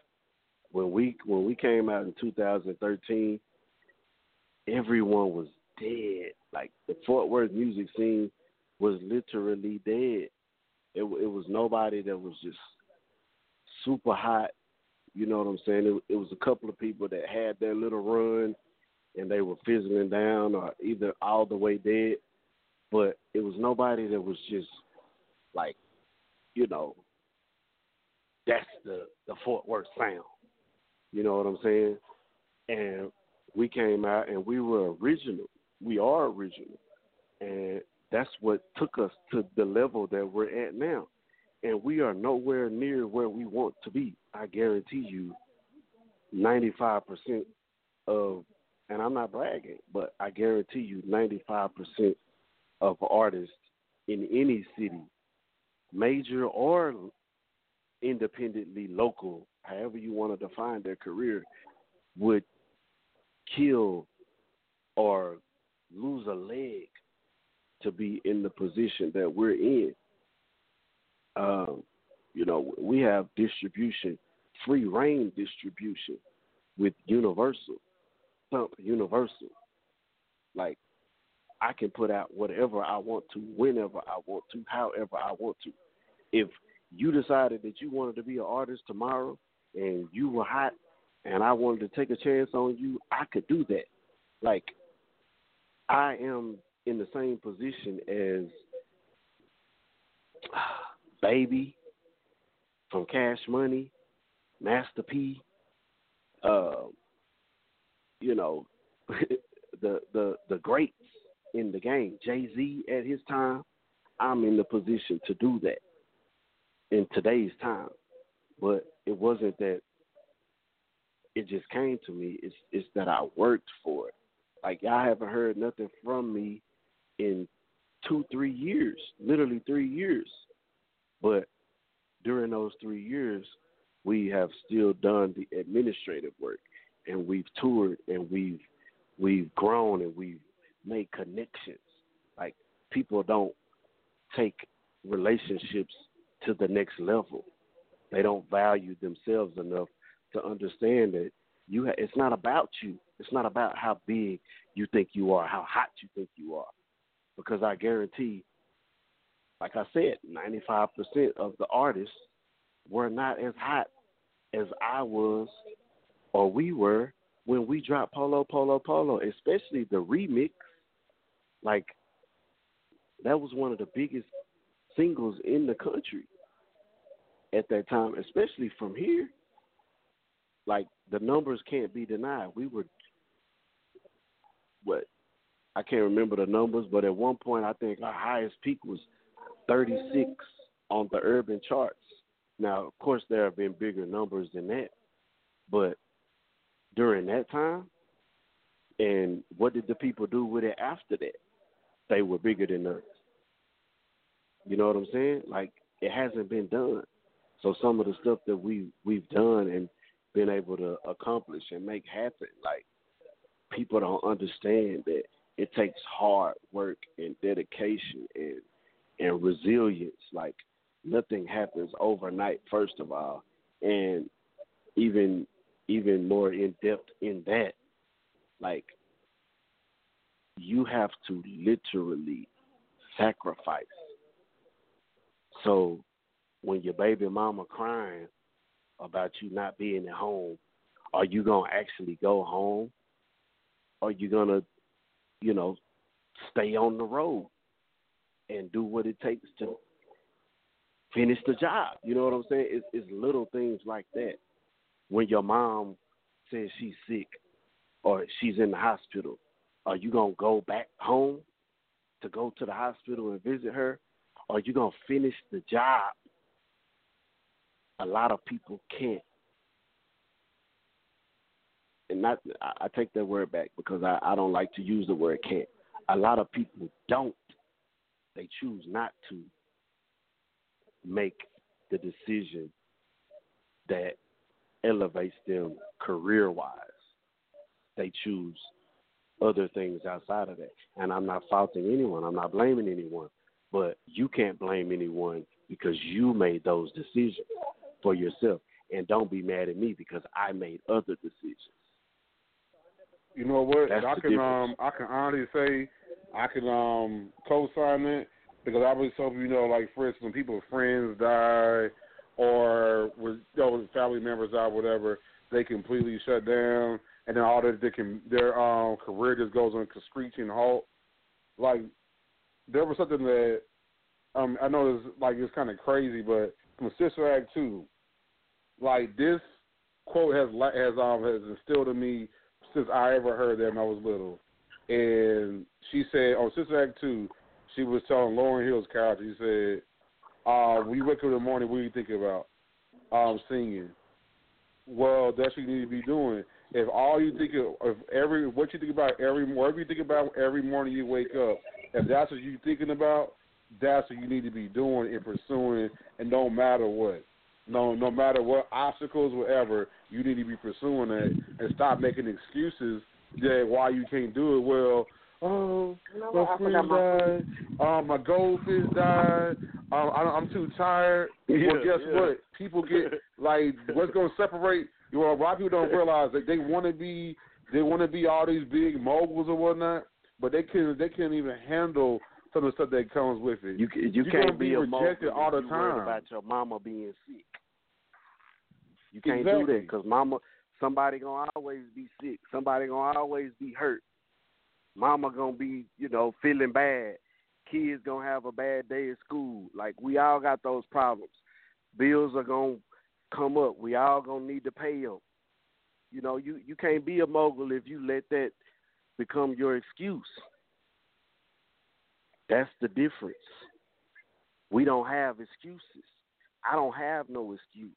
Speaker 5: when we when we came out in 2013, everyone was dead. Like the Fort Worth music scene was literally dead. It it was nobody that was just super hot. You know what I'm saying? It, it was a couple of people that had their little run, and they were fizzling down or either all the way dead. But it was nobody that was just like, you know, that's the the Fort Worth sound. You know what I'm saying? And we came out and we were original. We are original, and that's what took us to the level that we're at now. And we are nowhere near where we want to be. I guarantee you, 95% of, and I'm not bragging, but I guarantee you, 95% of artists in any city, major or independently local, however you want to define their career, would kill or lose a leg to be in the position that we're in. Um, you know, we have distribution, free reign distribution with Universal, Thump Universal. Like, I can put out whatever I want to, whenever I want to, however I want to. If you decided that you wanted to be an artist tomorrow and you were hot and I wanted to take a chance on you, I could do that. Like, I am in the same position as Baby from Cash Money, Master P, uh, you know, the the the greats in the game. Jay Z at his time, I'm in the position to do that in today's time. But it wasn't that it just came to me. It's it's that I worked for it. Like y'all haven't heard nothing from me in two, three years, literally three years. But during those three years, we have still done the administrative work, and we've toured, and we've we've grown, and we've made connections. Like people don't take relationships to the next level. They don't value themselves enough to understand that you. Ha- it's not about you. It's not about how big you think you are, how hot you think you are, because I guarantee, like I said, ninety-five percent of the artists were not as hot as I was or we were when we dropped Polo Polo Polo, especially the remix. Like that was one of the biggest singles in the country at that time, especially from here. Like the numbers can't be denied. We were what I can't remember the numbers, but at one point I think our highest peak was 36 on the urban charts. Now, of course, there have been bigger numbers than that, but during that time, and what did the people do with it after that? They were bigger than us. You know what I'm saying? Like it hasn't been done. So some of the stuff that we we've done and been able to accomplish and make happen, like people don't understand that it takes hard work and dedication and and resilience. Like nothing happens overnight, first of all, and even even more in depth in that, like you have to literally sacrifice. So when your baby mama crying about you not being at home, are you gonna actually go home? Are you gonna you know, stay on the road and do what it takes to finish the job. You know what I'm saying? It's, it's little things like that. When your mom says she's sick or she's in the hospital, are you gonna go back home to go to the hospital and visit her? Or are you gonna finish the job? A lot of people can't and not I, take that word back because I, I don't like to use the word can't. A lot of people don't. They choose not to make the decision that elevates them career wise. They choose other things outside of that. And I'm not faulting anyone. I'm not blaming anyone. But you can't blame anyone because you made those decisions for yourself. And don't be mad at me because I made other decisions.
Speaker 2: You know what?
Speaker 5: That's
Speaker 2: I can um I can honestly say I can um co-sign it because I was so you know like for instance when people friends die or with you know, family members die whatever they completely shut down and then all their they can their um career just goes on a screeching halt. Like there was something that um I know it's like it's kind of crazy, but from Sister Act two, like this quote has has um has instilled in me since I ever heard when I was little. And she said on Sister Act two, she was telling Lauryn Hill's character, she said, uh, when you wake up in the morning, what do you think about? Um, singing. Well, that's what you need to be doing. If all you think of, of every what you think about every whatever you think about every morning you wake up, if that's what you're thinking about, that's what you need to be doing and pursuing, and no matter what. No, no matter what obstacles, whatever, you need to be pursuing it and stop making excuses that why you can't do it. Well, oh, my friend died. Um, my goldfish died. Um, I, I'm too tired.
Speaker 5: Yeah,
Speaker 2: well, guess
Speaker 5: yeah.
Speaker 2: what? People get like what's going to separate. You know, a lot of people don't realize that they want to be they want to be all these big moguls or whatnot, but they can they can't even handle some of the stuff that comes with it.
Speaker 5: You you
Speaker 2: You're
Speaker 5: can't be,
Speaker 2: be rejected all the
Speaker 5: you
Speaker 2: time.
Speaker 5: about your mama being sick. You can't do that because mama, somebody gonna always be sick. Somebody gonna always be hurt. Mama gonna be, you know, feeling bad. Kids gonna have a bad day at school. Like we all got those problems. Bills are gonna come up. We all gonna need to pay them. You know, you you can't be a mogul if you let that become your excuse. That's the difference. We don't have excuses. I don't have no excuse.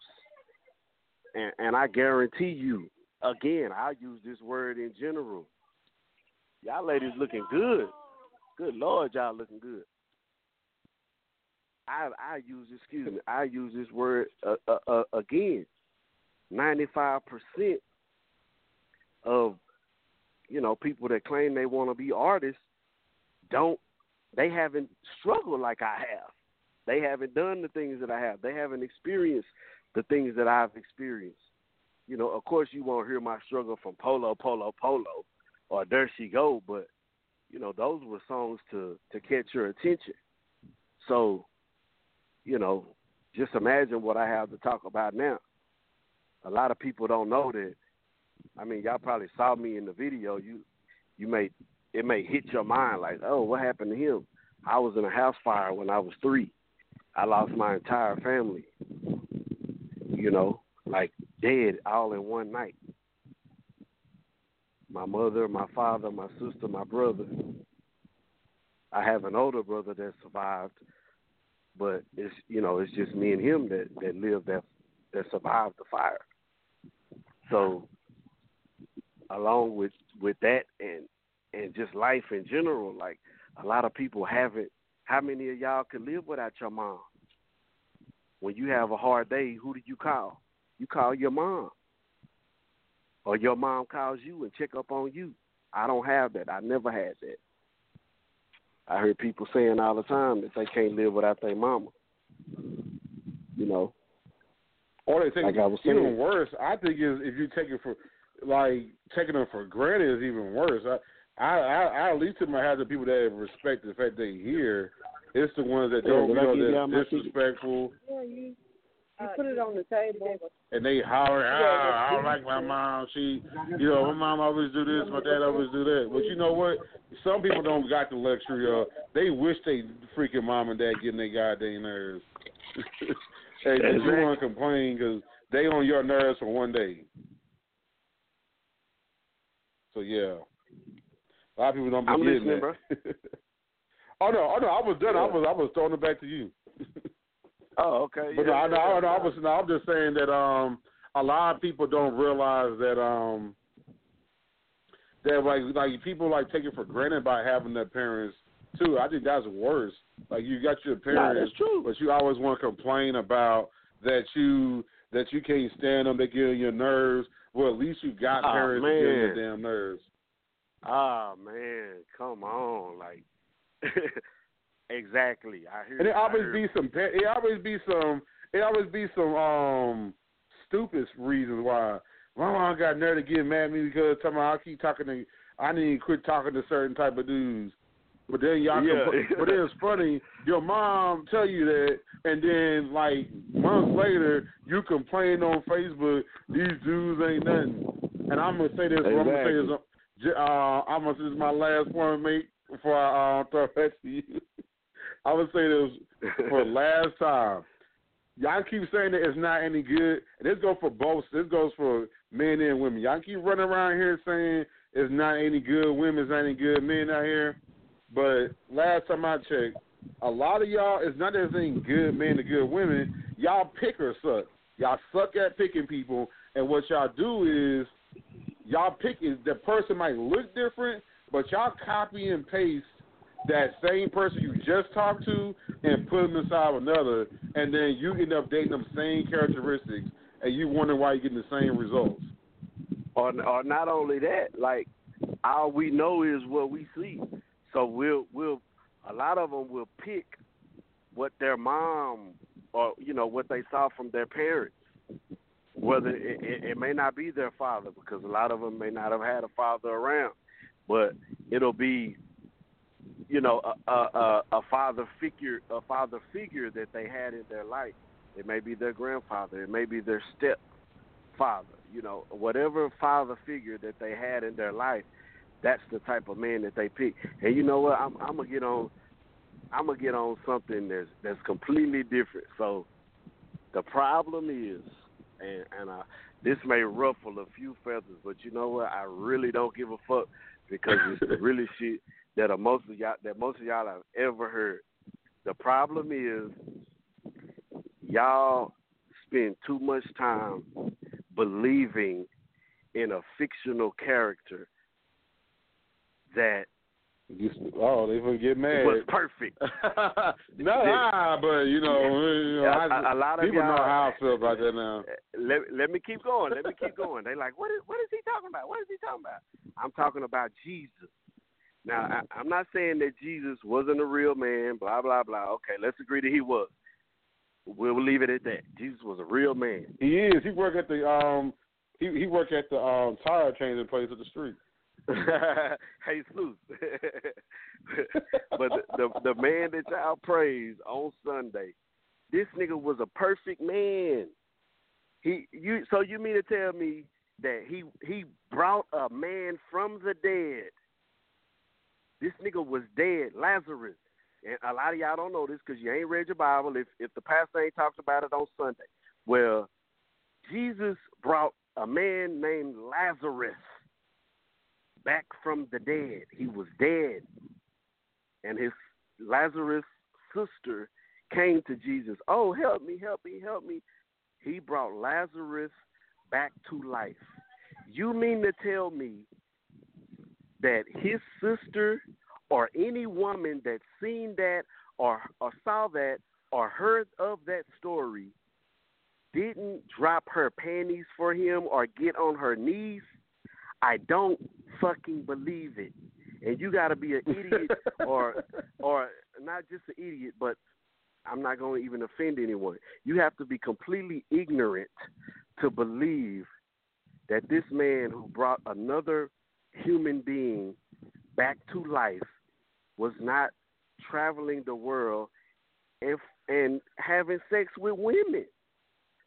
Speaker 5: And and I guarantee you, again, I use this word in general. Y'all ladies looking good. Good Lord, y'all looking good. I I use excuse me. I use this word uh, uh, uh, again. Ninety five percent of you know people that claim they want to be artists don't. They haven't struggled like I have. They haven't done the things that I have. They haven't experienced the things that I've experienced. You know, of course, you won't hear my struggle from Polo, Polo, Polo, or There She Go, but you know, those were songs to to catch your attention. So, you know, just imagine what I have to talk about now. A lot of people don't know that. I mean, y'all probably saw me in the video. You you may it may hit your mind like, oh, what happened to him? I was in a house fire when I was three. I lost my entire family. You know, like dead all in one night. my mother, my father, my sister, my brother. I have an older brother that survived, but it's you know it's just me and him that that lived that that survived the fire. So, along with with that and and just life in general, like a lot of people haven't. How many of y'all can live without your mom? When you have a hard day, who do you call? You call your mom. Or your mom calls you and check up on you. I don't have that. I never had that. I heard people saying all the time that they can't live without their mama. You know.
Speaker 2: Or they think
Speaker 5: like I was
Speaker 2: even
Speaker 5: saying.
Speaker 2: worse. I think is if you take it for like taking them for granted is even worse. I I I, I at least might have the people that respect the fact they here. It's the ones that don't,
Speaker 5: did
Speaker 2: you know,
Speaker 5: give
Speaker 2: that's disrespectful.
Speaker 6: Yeah, you, you put it on the table.
Speaker 2: and they holler, ah, I don't like my mom. She, you know, my mom always do this, my dad always do that. But you know what? Some people don't got the luxury of. They wish they freaking mom and dad getting their goddamn nerves. hey, but you
Speaker 5: Exactly.
Speaker 2: want to complain because they on your nerves for one day. So yeah, a lot of people don't be
Speaker 5: I'm listening,
Speaker 2: that. oh no, oh no, I was done. I was I was throwing it back to you.
Speaker 5: Oh, okay.
Speaker 2: But
Speaker 5: yeah,
Speaker 2: no, I,
Speaker 5: yeah,
Speaker 2: no, I, no, I
Speaker 5: yeah.
Speaker 2: was no, I'm just saying that um a lot of people don't realize that um that like like people like take it for granted by having their parents too. I think that's worse. Like you got your parents, but you always want to complain about that you that you can't stand them. They get on your nerves. Well, at least you got
Speaker 5: Aw,
Speaker 2: parents get on your damn nerves.
Speaker 5: Ah man, come on, like exactly. I hear.
Speaker 2: And it always be some. It always be some. It always be some um stupid reasons why my mom got nerve to get mad at me because I keep talking to. I need to quit talking to certain type of dudes. But then y'all,
Speaker 5: Yeah.
Speaker 2: compl- but then it's funny. Your mom tell you that, and then like months later, you complain on Facebook. These dudes ain't nothing. And I'm gonna say this. I'm gonna say this. Uh, I'm gonna. This is my last point, mate. Before I uh, throw it to you. I would say this for last time. Y'all keep saying that it's not any good. And this goes for both. This goes for men and women. Y'all keep running around here saying it's not any good Women's not any good men out here. But last time I checked, a lot of y'all, it's not that it's good men and good women. Y'all pick or suck. Y'all suck at picking people. And what y'all do is y'all pick is the person might look different, but y'all copy and paste that same person you just talked to and put them inside another, and then you end up dating them same characteristics, and you wonder why you're getting the same results.
Speaker 5: or or not only that, like all we know is what we see. So we'll we'll a lot of them will pick what their mom or you know what they saw from their parents. Whether it, it, it may not be their father because a lot of them may not have had a father around, but it'll be you know a, a, a, father figure a father figure that they had in their life. It may be their grandfather. It may be their step father, you know, whatever father figure that they had in their life, that's the type of man that they pick. And you know what? I'm, I'm gonna get on. I'm gonna get on something that's that's completely different. So the problem is, and and uh, this may ruffle a few feathers, but you know what? I really don't give a fuck because it's the really shit that most of y'all that most of y'all have ever heard. The problem is y'all spend too much time believing in a fictional character that
Speaker 2: You, oh, they gonna get mad.
Speaker 5: was perfect.
Speaker 2: no, nah, but you know, you know
Speaker 5: A-
Speaker 2: I,
Speaker 5: a- a lot of
Speaker 2: people know how I feel about that now.
Speaker 5: Let let me keep going. Let me keep going. They like, what is what is he talking about? What is he talking about? I'm talking about Jesus. Now, I, I'm not saying that Jesus wasn't a real man. Blah blah blah. Okay, let's agree that he was. We'll leave it at that. Jesus was a real man.
Speaker 2: He is. He worked at the um. He he worked at the um tire changing place at the street.
Speaker 5: Jesus. but the, the the man that y'all praise on Sunday, this nigga was a perfect man. He you so you mean to tell me that he he brought a man from the dead. This nigga was dead, Lazarus. And a lot of y'all don't know this because you ain't read your Bible. If if the pastor ain't talked about it on Sunday, well, Jesus brought a man named Lazarus back from the dead. He was dead. And his Lazarus sister came to Jesus. Oh, help me, help me, help me. He brought Lazarus back to life. You mean to tell me that his sister or any woman that seen that or, or saw that or heard of that story didn't drop her panties for him or get on her knees, I don't fucking believe it. And you got to be an idiot or or not just an idiot, but I'm not going to even offend anyone. You have to be completely ignorant to believe that this man who brought another human being back to life was not traveling the world and and having sex with women.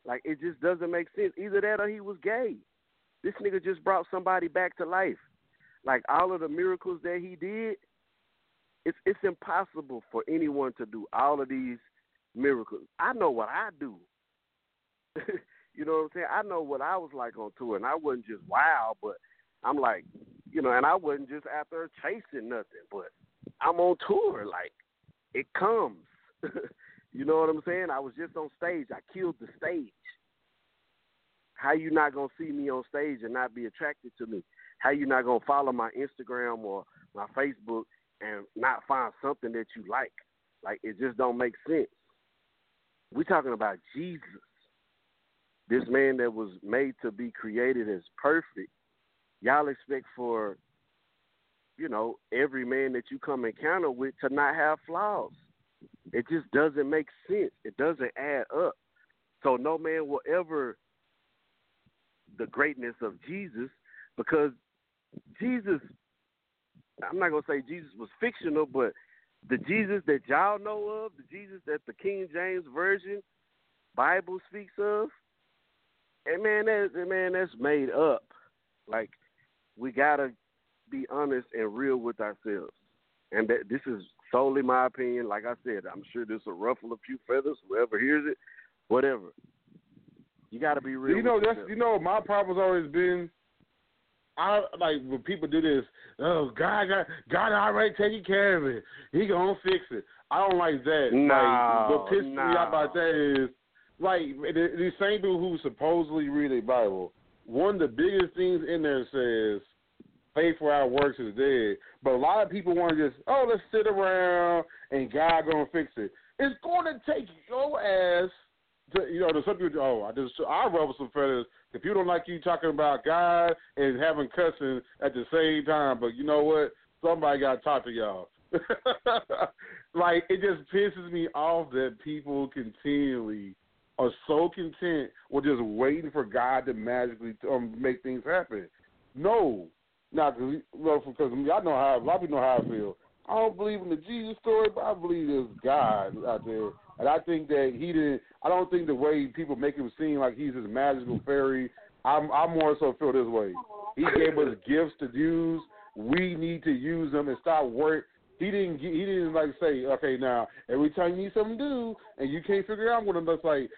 Speaker 5: Like it just doesn't make sense. Either that or he was gay. This nigga just brought somebody back to life. Like all of the miracles that he did, it's it's impossible for anyone to do all of these miracles. I know what I do. you know what I'm saying? I know what I was like on tour, and I wasn't just wild, but I'm like, you know, and I wasn't just out there chasing nothing, but I'm on tour. Like it comes. you know what I'm saying? I was just on stage. I killed the stage. How you not gonna see me on stage and not be attracted to me? How you not gonna follow my Instagram or my Facebook and not find something that you like? Like it just don't make sense. We're talking about Jesus. This man that was made to be created as perfect. Y'all expect for, you know, every man that you come encounter with to not have flaws. It just doesn't make sense. It doesn't add up. So no man will ever the greatness of Jesus because Jesus I'm not gonna say Jesus was fictional, but the Jesus that y'all know of, the Jesus that the King James Version Bible speaks of, and man, that man, that's made up. Like we gotta be honest and real with ourselves, and that this is solely my opinion. Like I said, I'm sure this will ruffle a few feathers. Whoever hears it, whatever. You got to be real.
Speaker 2: You know,
Speaker 5: that's
Speaker 2: you know, my problem's always been. I like when people do this. Oh, God, God, God already taking care of it. He gonna fix it. I don't like that.
Speaker 5: No,
Speaker 2: like, what pisses
Speaker 5: no.
Speaker 2: me off about that is like the, the same people who supposedly read the Bible. One of the biggest things in there says faith without works is dead. But a lot of people want to just, oh, let's sit around and God gonna fix it. It's going to take your ass you know, there's some people, oh, I just, I ruffle some feathers. If you don't like you talking about God and having cussing at the same time, but you know what? Somebody got to talk to y'all. like, it just pisses me off that people continually are so content with just waiting for God to magically um, make things happen. No, not well, because y'all know how a lot of people know how I feel. I don't believe in the Jesus story, but I believe there's God out there, and I think that he didn't. I don't think the way people make him seem like he's this magical fairy. I'm, I more so feel this way. He gave us gifts to use. We need to use them and stop work. He didn't. He didn't like say, okay, now every time you need something to do and you can't figure out what it looks like,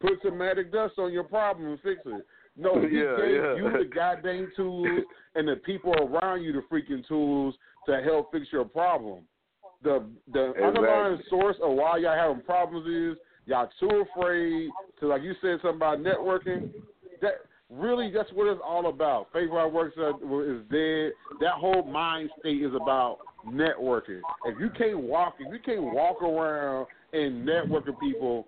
Speaker 2: put some magic dust on your problem and fix it. No, he
Speaker 5: Yeah,
Speaker 2: gave
Speaker 5: yeah.
Speaker 2: you the goddamn tools and the people around you the freaking tools to help fix your problem. The the underlying source of why y'all having problems is y'all too afraid to like you said something about networking. That really that's what it's all about. Faith works is dead. That whole mind state is about networking. If you can't walk, if you can't walk around and network with people,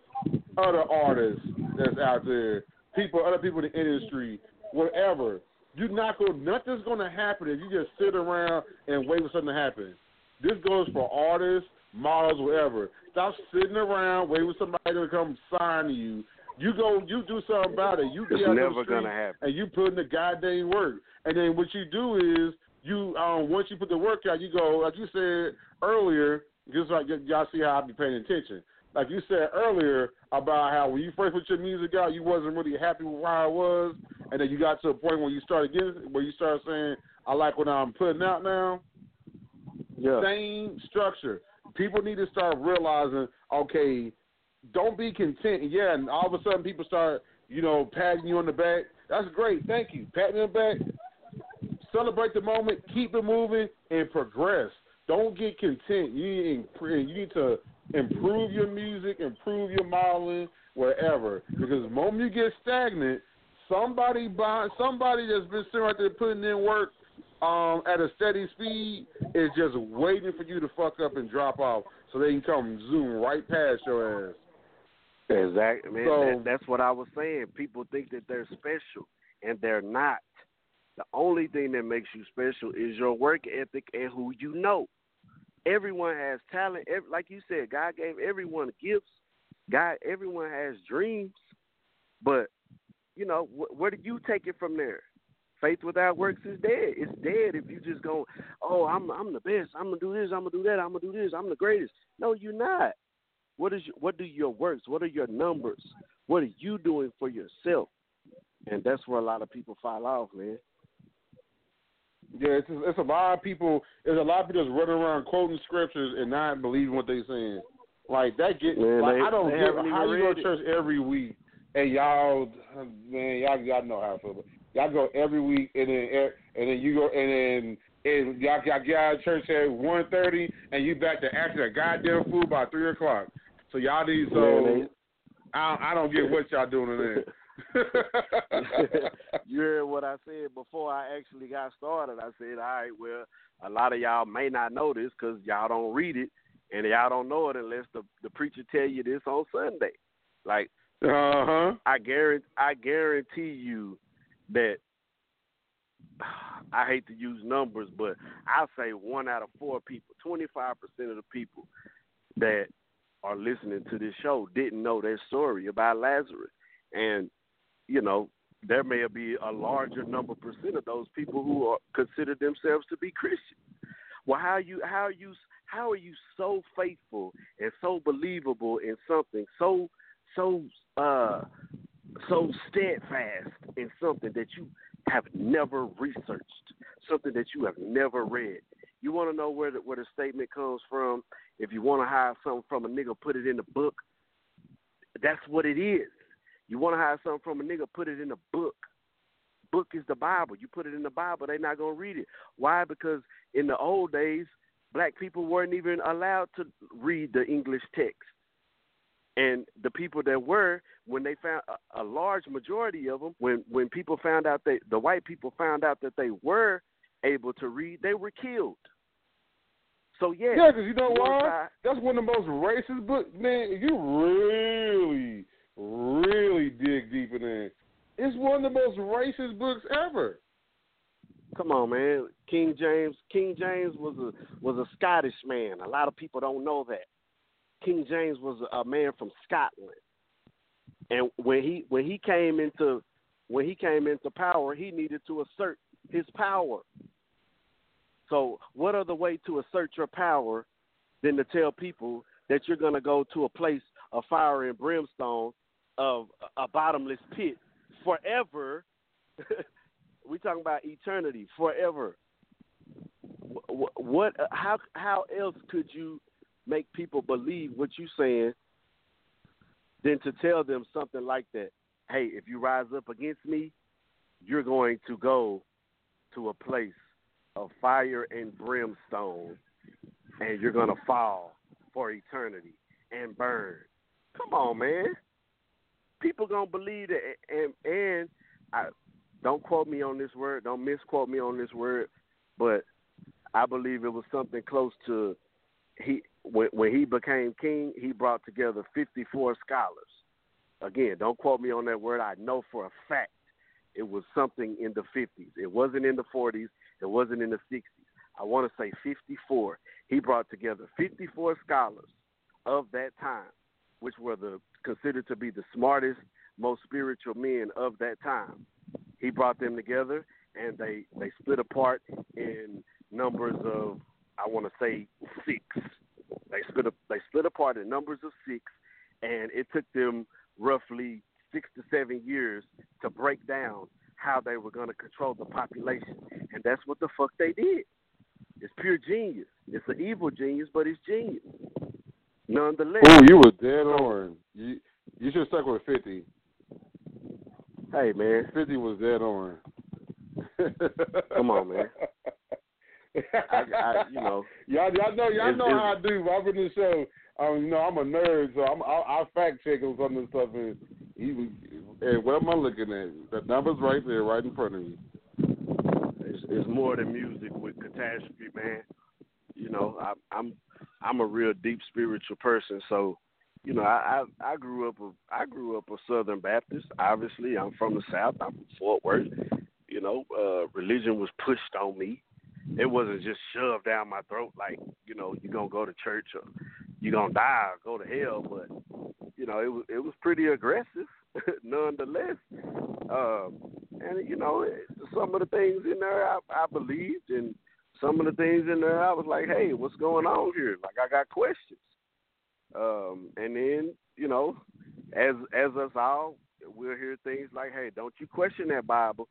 Speaker 2: other artists that's out there, people, other people in the industry, whatever, you're not going. Nothing's going to happen if you just sit around and wait for something to happen. This goes for artists, models, whatever. Stop sitting around waiting for somebody to come sign to you. You go, you do something about it. You
Speaker 5: It's
Speaker 2: get out
Speaker 5: never gonna happen.
Speaker 2: and you put in the goddamn work. And then what you do is you um once you put the work out, you go like you said earlier. Just like y- y'all see how I be paying attention. Like you said earlier about how when you first put your music out, you wasn't really happy with how it was, and then you got to a point where you started getting where you started saying, "I like what I'm putting out now."
Speaker 5: Yeah.
Speaker 2: Same structure. People need to start realizing, okay, don't be content. Yeah, and all of a sudden people start, you know, patting you on the back. That's great. Thank you. Patting on the back. celebrate the moment, keep it moving, and progress. Don't get content. You need, to improve your music, improve your modeling, wherever. Because the moment you get stagnant, somebody by somebody that's been sitting right there putting in work um, at a steady speed is just waiting for you to fuck up and drop off so they can come zoom right past your ass.
Speaker 5: Exactly, man.
Speaker 2: So,
Speaker 5: that, that's what I was saying. People think that they're special, and they're not. The only thing that makes you special is your work ethic and who you know. Everyone has talent. Every, like you said, God gave everyone gifts. God, everyone has dreams. But you know, wh- where do you take it from there? Faith without works is dead. It's dead if you just go, oh, I'm I'm the best. I'm gonna do this. I'm gonna do that. I'm gonna do this. I'm the greatest. No, you're not. What is your, what do your works? What are your numbers? What are you doing for yourself? And that's where a lot of people fall off, man.
Speaker 2: Yeah, it's it's a lot of people. There's a lot of people that's running around quoting scriptures and not believing what they're saying. Like that get
Speaker 5: Man,
Speaker 2: like
Speaker 5: they-
Speaker 2: I don't get how you go to church every week and y'all man y'all y'all know how I feel. But y'all go every week and then e- and then you go and then and y'all y'all get out of church at one thirty and you back to acting a goddamn fool by three o'clock. So y'all need so
Speaker 5: Man,
Speaker 2: I I don't get what y'all doing in there.
Speaker 5: you heard what I said before I actually got started. I said, all right, well, a lot of y'all may not know this because y'all don't read it, and y'all don't know it unless the the preacher tell you this on Sunday. Like,
Speaker 2: uh huh.
Speaker 5: I guarantee, I guarantee you that. I hate to use numbers, but I'll say one out of four people, twenty five percent of the people that are listening to this show didn't know their story about Lazarus, and you know, there may be a larger number percent of those people who are consider themselves to be Christian. Well, how you how you how are you so faithful and so believable in something so so uh so steadfast in something that you have never researched, something that you have never read. You want to know where the, where the statement comes from? If you want to hide something from a nigga, put it in the book. That's what it is. You want to hide something from a nigga, put it in a book. Book is the Bible. You put it in the Bible, they're not gonna read it. Why? Because in the old days, black people weren't even allowed to read the English text. And the people that were, when they found a, a large majority of them, when when people found out that the white people found out that they were able to read, they were killed. So yeah,
Speaker 2: Yeah, because you know why? That's one of the most racist books. Man, you really, really dig deep in there, it's one of the most racist books ever.
Speaker 5: Come on, man. King James. King James was a was a Scottish man. A lot of people don't know that. King James was a, man from Scotland, and when he when he came into when he came into power, he needed to assert his power. So, what other way to assert your power than to tell people that you're going to go to a place of fire and brimstone, of a bottomless pit forever? we talking about eternity, forever. What? How? How else could you make people believe what you're saying than to tell them something like that? Hey, if you rise up against me, you're going to go to a place of fire and brimstone, and you're going to fall for eternity and burn. Come on, man. People gonna believe that, and and I don't quote me on this word. Don't misquote me on this word, but I believe it was something close to he when when he became king. He brought together 54 scholars. Again, don't quote me on that word. I know for a fact it was something in the 50s. It wasn't in the 40s. It wasn't in the 60s. I want to say 54. He brought together 54 scholars of that time, which were the considered to be the smartest, most spiritual men of that time. He brought them together, and they they split apart in numbers of I want to say six. They split up, they split apart in numbers of six, and it took them roughly six to seven years to break down how they were going to control the population, and that's what the fuck they did. It's pure genius. It's an evil genius, but it's genius. Nonetheless.
Speaker 2: Oh, you were dead on. You you should have stuck with fifty.
Speaker 5: Hey man,
Speaker 2: fifty was dead on.
Speaker 5: Come on, man. I, I, you know,
Speaker 2: y'all, y'all know, y'all know how I do. I've been in the show. Um, you know, I'm a nerd, so I'm, I, I fact check on some of this stuff. And he, and what am I looking at? The numbers right there, right in front of you.
Speaker 5: It's, it's more than music with Kataztrofee, man. You know, I, I'm I'm a real deep spiritual person, so you know, I, I I grew up a I grew up a Southern Baptist. Obviously, I'm from the South. I'm from Fort Worth. You know, uh, religion was pushed on me. It wasn't just shoved down my throat like you know you're gonna go to church or you're gonna die or go to hell. But you know, it was it was pretty aggressive, nonetheless. Um, and you know, some of the things in there I, I believed, and some of the things in there I was like, hey, what's going on here? Like I got questions. Um, and then, you know, as as us all, we'll hear things like, "Hey, don't you question that Bible?"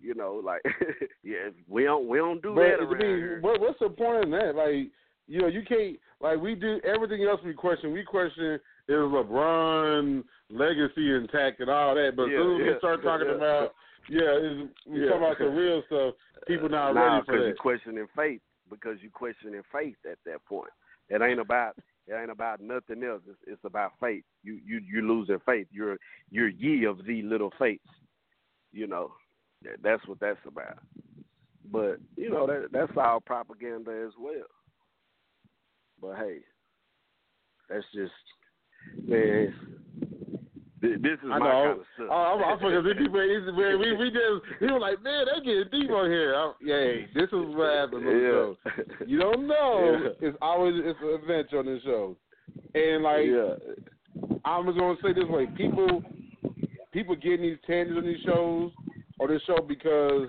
Speaker 5: You know, like, yeah, we don't we don't do
Speaker 2: but,
Speaker 5: that
Speaker 2: around I mean,
Speaker 5: here.
Speaker 2: What, what's the point in that? Like, you know, you can't like we do everything else. We question. We question is LeBron legacy intact and all that. But
Speaker 5: yeah,
Speaker 2: as soon as
Speaker 5: yeah,
Speaker 2: we start talking
Speaker 5: yeah.
Speaker 2: about yeah, is we
Speaker 5: Yeah.
Speaker 2: talk about the real stuff. People not uh,
Speaker 5: nah,
Speaker 2: ready for that.
Speaker 5: you're questioning faith. Because you're questioning faith at that point. It ain't about it ain't about nothing else. It's, it's about faith. You you you losing faith. You're you're ye of the little faiths. You know, that's what that's about. But you know that that's all propaganda as well. But hey, that's just man. This is
Speaker 2: I
Speaker 5: my
Speaker 2: know.
Speaker 5: kind of stuff.
Speaker 2: Oh, I'm, I'm fucking with people. it's- Man, we we just we were like, man, they getting deep on here. I'm, yeah, this is what happens on the show. You don't know.
Speaker 5: Yeah.
Speaker 2: It's always it's an adventure on this show, and like
Speaker 5: yeah.
Speaker 2: I'm just gonna say this way: people, people getting these tangents on these shows or this show because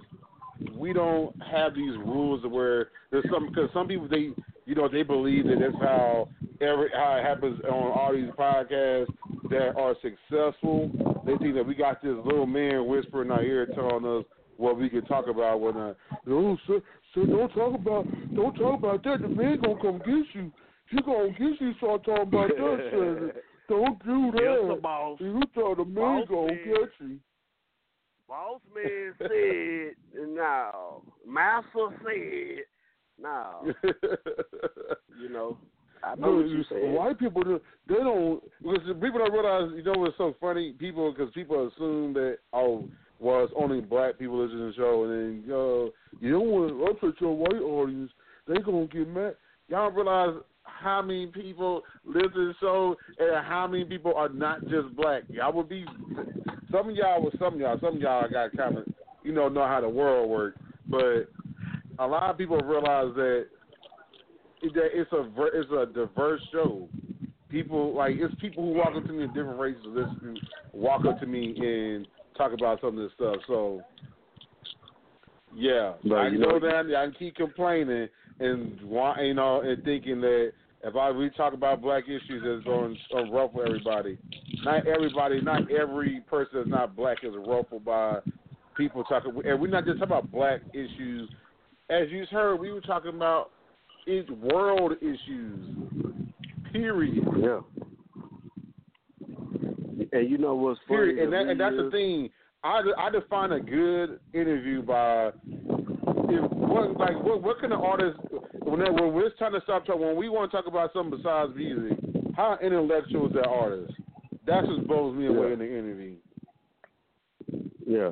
Speaker 2: we don't have these rules where there's some because some people they you know they believe that that's how every how it happens on all these podcasts that are successful. They think that we got this little man whispering in our ear telling us what we can talk about when uh no sir, sir don't talk about don't talk about that the man gonna come get you he gonna get you start talking about that sir. don't do
Speaker 5: Yes,
Speaker 2: that
Speaker 5: sir, boss.
Speaker 2: you thought the man
Speaker 5: Boss
Speaker 2: gonna
Speaker 5: man.
Speaker 2: get you
Speaker 5: Boss man said no. Master said no. You know, I know what you said.
Speaker 2: White people, do- they don't because people don't realize. You know what's so funny? People because people assume that oh, well, it's only black people listening to the show, and then uh, you don't want to upset your white audience. They gonna get mad. Y'all realize how many people live to the show and how many people are not just black. Y'all would be some of y'all with some of y'all. Some of y'all got kind of you know know how the world works, but a lot of people realize that that it's a it's a diverse show. People like it's people who walk up to me in different races, listen, walk up to me and talk about some of this stuff. So yeah,
Speaker 5: But,
Speaker 2: I
Speaker 5: you
Speaker 2: know
Speaker 5: know-
Speaker 2: that I can keep complaining and want you know and thinking that if I we talk about black issues, it's going to ruffle everybody. Not everybody, not every person that's not black is ruffled by people talking. And we're not just talking about black issues. As you heard, we were talking about it's world issues. Period.
Speaker 5: Yeah. And you know what's funny?
Speaker 2: Period. And that and that's the thing. I I define a good interview by if what like what what can the artist when they, when we're trying to stop talking when we want to talk about something besides music, how intellectual is that artist? That's what blows me away
Speaker 5: Yeah.
Speaker 2: in the interview.
Speaker 5: Yeah.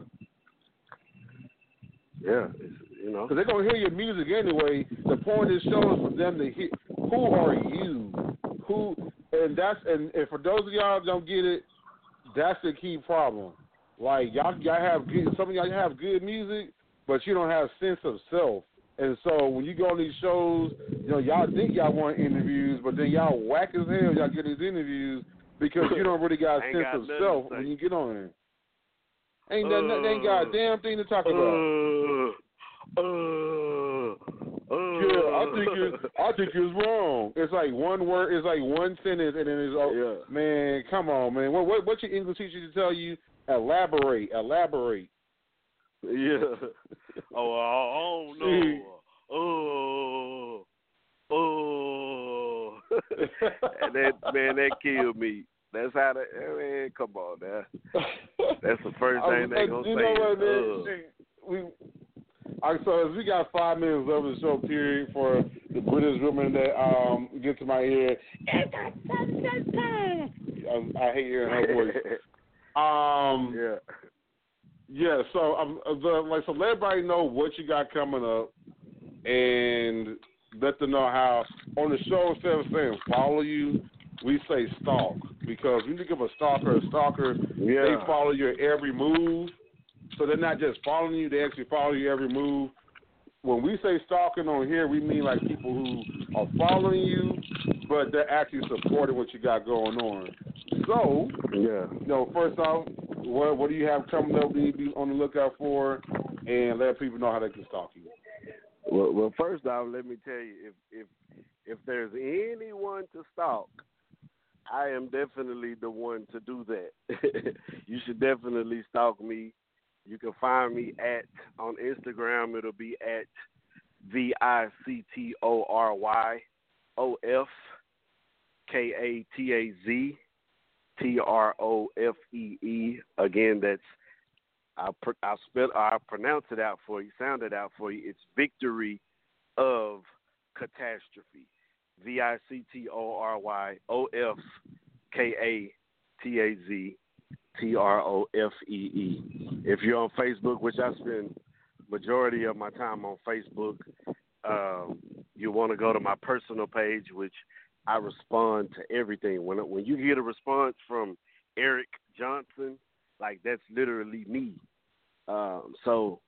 Speaker 5: Yeah. It's, you know.
Speaker 2: Because they're gonna hear your music anyway. The point is the show is for them to hear who are you, who, and that's and, and for those of y'all that don't get it, that's the key problem. Like y'all, y'all have good, some of y'all have good music, but you don't have sense of self. And so when you go on these shows, you know y'all think y'all want interviews, but then y'all whack as hell. Y'all get these interviews because you don't really got a sense
Speaker 5: got
Speaker 2: of self when you get on there. Ain't that nothing? Ain't got a damn thing to talk about.
Speaker 5: Uh, uh, uh,
Speaker 2: Yeah, I think it's I think it's wrong. It's like one word. It's like one sentence, and then it's oh
Speaker 5: Yeah.
Speaker 2: man, come on, man. What what what's your English teacher to tell you? Elaborate, elaborate.
Speaker 5: Yeah. Oh, I don't know. Oh, oh. and that man, that killed me. That's how that. Man, come on now. That's the first thing they gonna
Speaker 2: you
Speaker 5: say.
Speaker 2: You know what,
Speaker 5: is,
Speaker 2: man?
Speaker 5: uh.
Speaker 2: We. All right, so as we got five minutes left of the show period for the British woman that um gets to my ear. I, I hate hearing her voice. Um,
Speaker 5: yeah.
Speaker 2: Yeah, so um, the, like, so let everybody know what you got coming up, and let them know how on the show instead of saying follow you, we say stalk because when you give a stalker a stalker,
Speaker 5: Yeah.
Speaker 2: they follow your every move. So they're not just following you; they actually follow your every move. When we say stalking on here, we mean like people who are following you, but they're actually supporting what you got going on. So,
Speaker 5: Yeah.
Speaker 2: you know, first off, what what do you have coming up? Need to be on the lookout for, and let people know how they can stalk you.
Speaker 5: Well, well, first off, let me tell you, if if if there's anyone to stalk, I am definitely the one to do that. you should definitely stalk me. You can find me at on Instagram. It'll be at v i c t o r y o f k a t a z t r o f e e. Again, that's I'll pr- I'll spell I'll pronounce it out for you, sound it out for you. It's victory of Kataztrofee. V I C T O R Y O F K A T A Z T R O F E E. If you're on Facebook, which I spend majority of my time on Facebook, um, you want to go to my personal page, which I respond to everything. When when you get a response from Eric Johnson, like that's literally me. Um, so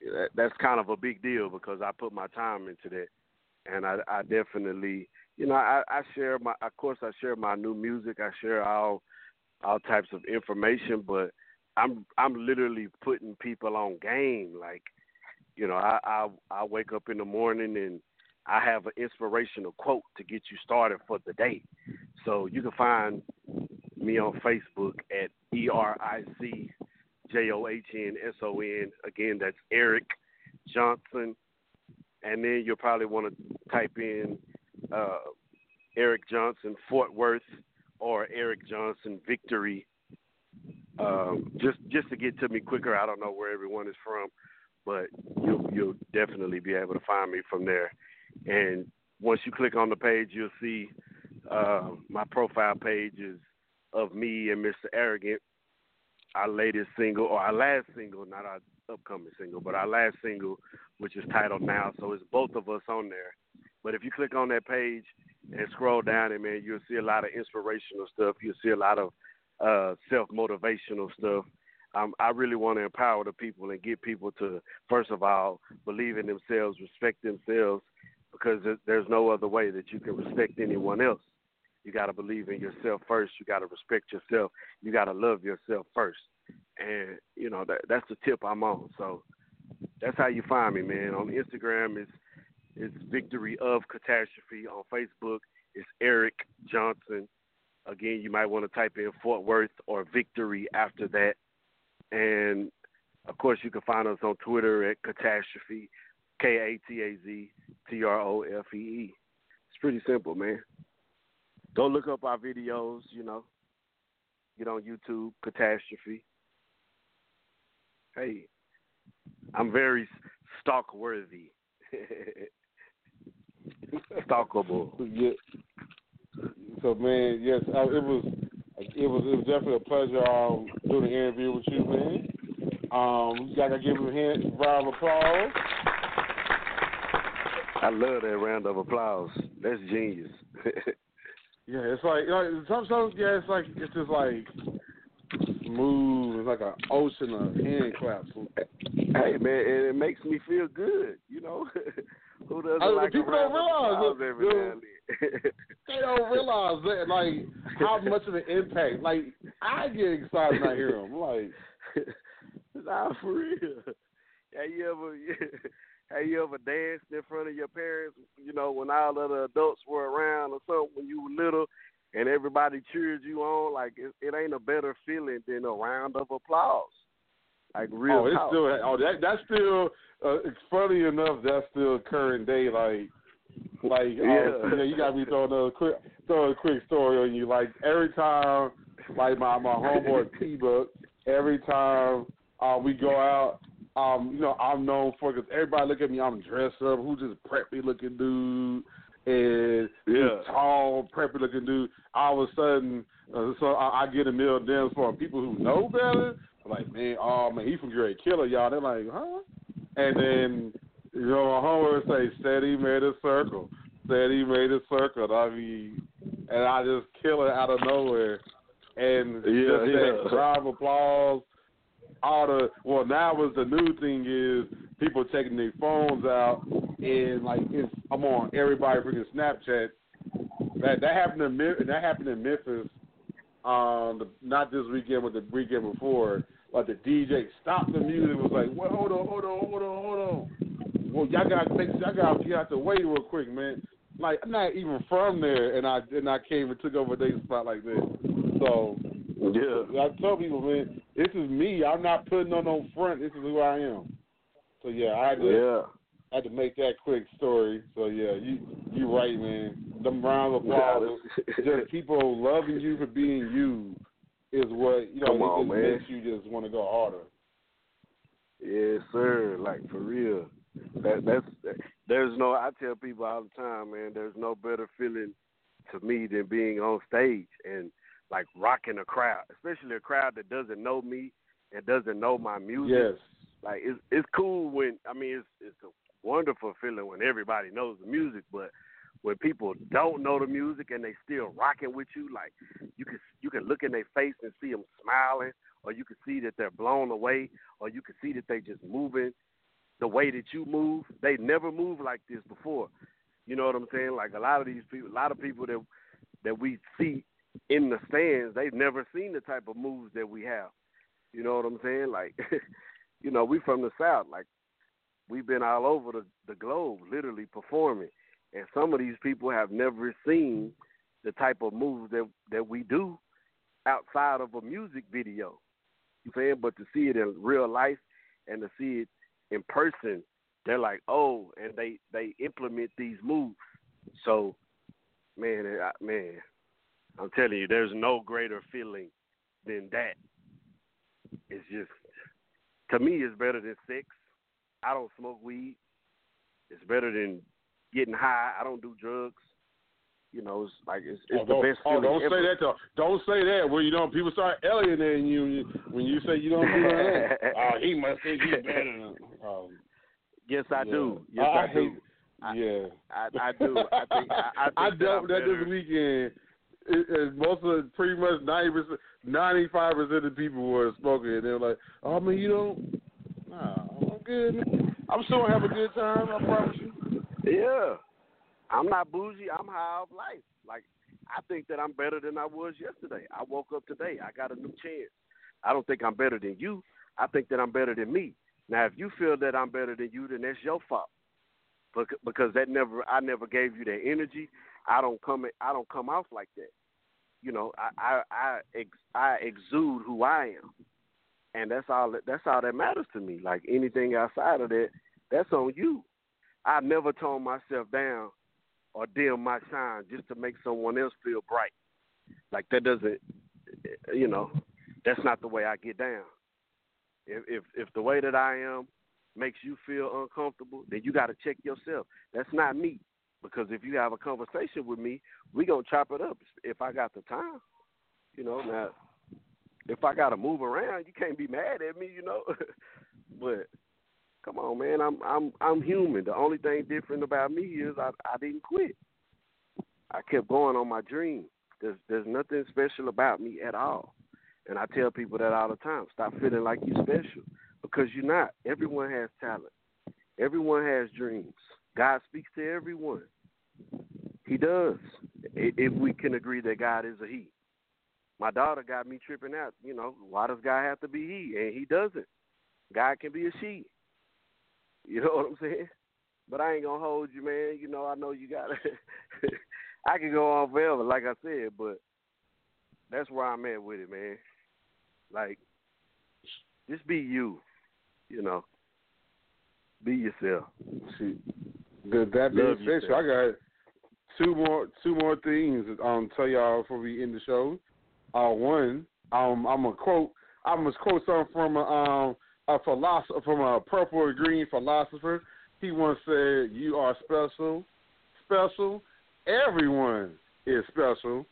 Speaker 5: that, that's kind of a big deal because I put my time into that, and I, I definitely, you know, I, I share my, of course, I share my new music. I share all all types of information, but I'm I'm literally putting people on game. Like, you know, I I, I wake up in the morning and I have an inspirational quote to get you started for the day. So you can find me on Facebook at E R I C J O H N S O N. Again, that's Eric Johnson. And then you'll probably want to type in uh, Eric Johnson Fort Worth or Eric Johnson Victory. Um, just just to get to me quicker. I don't know where everyone is from, but you'll you'll definitely be able to find me from there. And once you click on the page, you'll see uh, my profile page is of me and Mr. Arrogant our latest single or our last single, not our upcoming single, but our last single, which is titled Now. So it's both of us on there. But if you click on that page and scroll down, and man, you'll see a lot of inspirational stuff. You'll see a lot of uh, self motivational stuff. Um, I really want to empower the people and get people to, first of all, believe in themselves, respect themselves, because there's no other way that you can respect anyone else. You got to believe in yourself first. You got to respect yourself. You got to love yourself first. And you know that that's the tip I'm on. So that's how you find me, man. On Instagram, it's it's Victory of Kataztrofee. On Facebook, it's Eric Johnson. Again, you might want to type in Fort Worth or Victory after that. And of course, you can find us on Twitter at Kataztrofee, K A T A Z T R O F E E. It's pretty simple, man. Go look up our videos, you know. Get on YouTube, Kataztrofee. Hey, I'm very stalk worthy. Stalkable.
Speaker 2: Yeah. So man, yes, I, it was it was it was definitely a pleasure um, doing the interview with you, man. Um, you gotta give him a hand, round of applause.
Speaker 5: I love that round of applause. That's genius.
Speaker 2: Yeah, it's like, like sometimes yeah, it's like it's just like move. It's like an ocean of hand claps.
Speaker 5: hey man, and it makes me feel good, you know. Who doesn't
Speaker 2: I-
Speaker 5: like
Speaker 2: people
Speaker 5: round
Speaker 2: don't
Speaker 5: of
Speaker 2: realize
Speaker 5: applause
Speaker 2: it,
Speaker 5: every now?
Speaker 2: They don't realize that, like how much of an impact. Like I get excited when I hear them. Like
Speaker 5: nah, for real. Have you ever have you ever danced in front of your parents? You know, when all of the adults were around or something when you were little, and everybody cheered you on. Like it, it ain't a better feeling than a round of applause. Like real.
Speaker 2: oh, it's
Speaker 5: talk.
Speaker 2: still oh that that's still uh, funny enough. That's still current day. Like like uh,
Speaker 5: Yeah.
Speaker 2: you, know, you got be throwing a quick throw a quick story on you. Like every time, like my my homeboy T Book, every time uh, we go out um, you know, I'm known for because everybody look at me, I'm dressed up, who's this preppy looking dude, and
Speaker 5: Yeah.
Speaker 2: tall, preppy looking dude. All of a sudden, uh, so I, I get a million DMs from people who know better. Like, man, oh man, he from Great Killer, y'all. They're like, huh? And then, you know, my homework say, said he made a circle. Said he made a circle. I mean, and I just kill it out of nowhere. And
Speaker 5: Yeah,
Speaker 2: just
Speaker 5: yeah.
Speaker 2: that round of applause. All the well now was the new thing is people taking their phones out and like it's I'm on everybody freaking Snapchat. That that happened in Mem- that happened in Memphis. Um, the, not this weekend, but the weekend before. Like the DJ stopped the music. Was like, well, hold on, hold on, hold on, hold on. Well, y'all got to y'all got you have to wait real quick, man. Like I'm not even from there, and I and I came and took over their spot like this. So
Speaker 5: Yeah.
Speaker 2: I tell people, man, this is me. I'm not putting on no front. This is who I am. So yeah, I had to,
Speaker 5: Yeah.
Speaker 2: I had to make that quick story. So yeah, you you right, man. Them rounds of applause, just people loving you for being you, is what you know.
Speaker 5: Come
Speaker 2: it
Speaker 5: on,
Speaker 2: just
Speaker 5: man.
Speaker 2: makes you just want to go harder.
Speaker 5: Yes, sir. Like for real. That that's there's no I tell people all the time, man, there's no better feeling to me than being on stage and like rocking a crowd, especially a crowd that doesn't know me and doesn't know my music.
Speaker 2: Yes.
Speaker 5: Like it's it's cool when I mean it's it's a wonderful feeling when everybody knows the music, but when people don't know the music and they still rocking with you, like you can you can look in their face and see them smiling, or you can see that they're blown away, or you can see that they just moving the way that you move. They never moved like this before. You know what I'm saying? Like a lot of these people, a lot of people that that we see in the stands, they've never seen the type of moves that we have. You know what I'm saying? Like, you know, we from the South. Like, we've been all over the, the globe, literally performing, and some of these people have never seen the type of moves that that we do outside of a music video. You saying? But to see it in real life and to see it in person, they're like, oh, and they they implement these moves. So, man, man, I'm telling you, there's no greater feeling than that. It's just to me, it's better than sex. I don't smoke weed. It's better than getting high. I don't do drugs. You know, it's like it's, it's
Speaker 2: oh,
Speaker 5: the best
Speaker 2: oh,
Speaker 5: feeling
Speaker 2: don't
Speaker 5: ever.
Speaker 2: say that. Though. Don't say that. Well, you know people start alienating you when you say you don't do that. oh, he must think he's better. Than, um,
Speaker 5: Yes, I
Speaker 2: yeah.
Speaker 5: do. Yes,
Speaker 2: I,
Speaker 5: I, do.
Speaker 2: hate- yeah.
Speaker 5: I, I do. I think I, I, think
Speaker 2: I
Speaker 5: that
Speaker 2: dealt that
Speaker 5: better.
Speaker 2: this weekend. Most of pretty much ninety percent, ninety five percent of the people were smoking, and they were like, "Oh man, you don't." Nah, I'm good. Man. I'm still sure I have a good time. I promise you.
Speaker 5: Yeah. I'm not bougie. I'm high off life. Like I think that I'm better than I was yesterday. I woke up today. I got a new chance. I don't think I'm better than you. I think that I'm better than me. Now, if you feel that I'm better than you, then that's your fault. Bec- Because that never, I never gave you that energy. I don't come, I don't come off like that. You know, I, I, I, ex, I exude who I am, and that's all. that- That's all that matters to me. Like anything outside of that, that's on you. I never tone myself down or dim my shine just to make someone else feel bright. Like that doesn't, you know, that's not the way I get down. If if if the way that I am makes you feel uncomfortable, then you got to check yourself. That's not me. Because if you have a conversation with me, we gonna chop it up if I got the time. You know, now if I gotta move around, you can't be mad at me, you know. but come on, man, I'm I'm I'm human. The only thing different about me is I I didn't quit. I kept going on my dream. There's there's nothing special about me at all. And I tell people that all the time. Stop feeling like you're special because you're not. Everyone has talent. Everyone has dreams. God speaks to everyone. He does. If we can agree that God is a He. My daughter got me tripping out. You know, why does God have to be He? And He doesn't. God can be a she. You know what I'm saying? But I ain't gonna hold you, man. You know, I know you got. To. I can go on forever, like I said, but that's where I'm at with it, man. Like, just be you. You know, be yourself.
Speaker 2: See, good. That being said, I got two more two more things um tell y'all before we end the show. Uh, one, um, I'm gonna quote. I'm gonna quote something from a um a philosopher from a purple and green philosopher. He once said, "You are special, special. Everyone is special.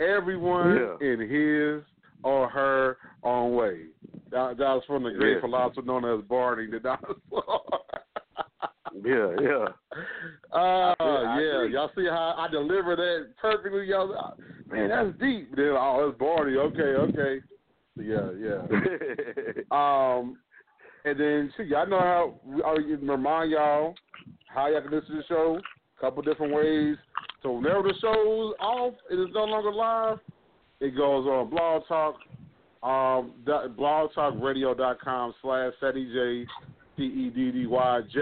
Speaker 2: Everyone
Speaker 5: Yeah.
Speaker 2: in his or her own way." That, that was from the great
Speaker 5: Yeah.
Speaker 2: philosopher known as Barney the dinosaur.
Speaker 5: Yeah, yeah.
Speaker 2: Uh,
Speaker 5: I
Speaker 2: yeah,
Speaker 5: agree.
Speaker 2: y'all see how I deliver that perfectly, y'all. Man, that's deep. Then oh, it's Barney. Okay, okay. Yeah, yeah. Um, and then see, y'all know how I remind y'all how y'all can listen to the show. A couple different ways. So whenever the show's off, it is no longer live. It goes on Blog Talk, um, blogtalkradio.com slash J C E D D Y J.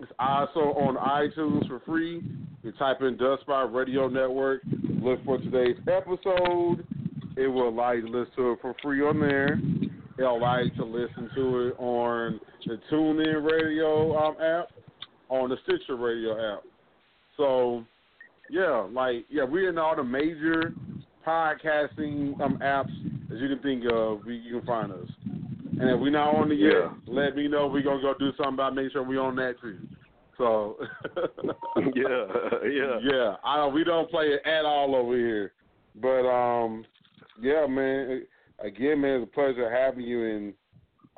Speaker 2: It's also on iTunes for free. You type in Dust Spot Radio Network. Look for today's episode. It will allow you to listen to it for free on there. It'll allow you to listen to it on the TuneIn Radio um, app, on the Stitcher Radio app. So, yeah, like yeah, we're in all the major podcasting um, apps as you can think of. We, you can find us. And if we're not on the
Speaker 5: Yeah.
Speaker 2: let me know. We're gonna go do something about making sure we're on that too. So
Speaker 5: yeah, yeah.
Speaker 2: yeah. I we don't play it at all over here. But um yeah, man. Again, man, it's a pleasure having you and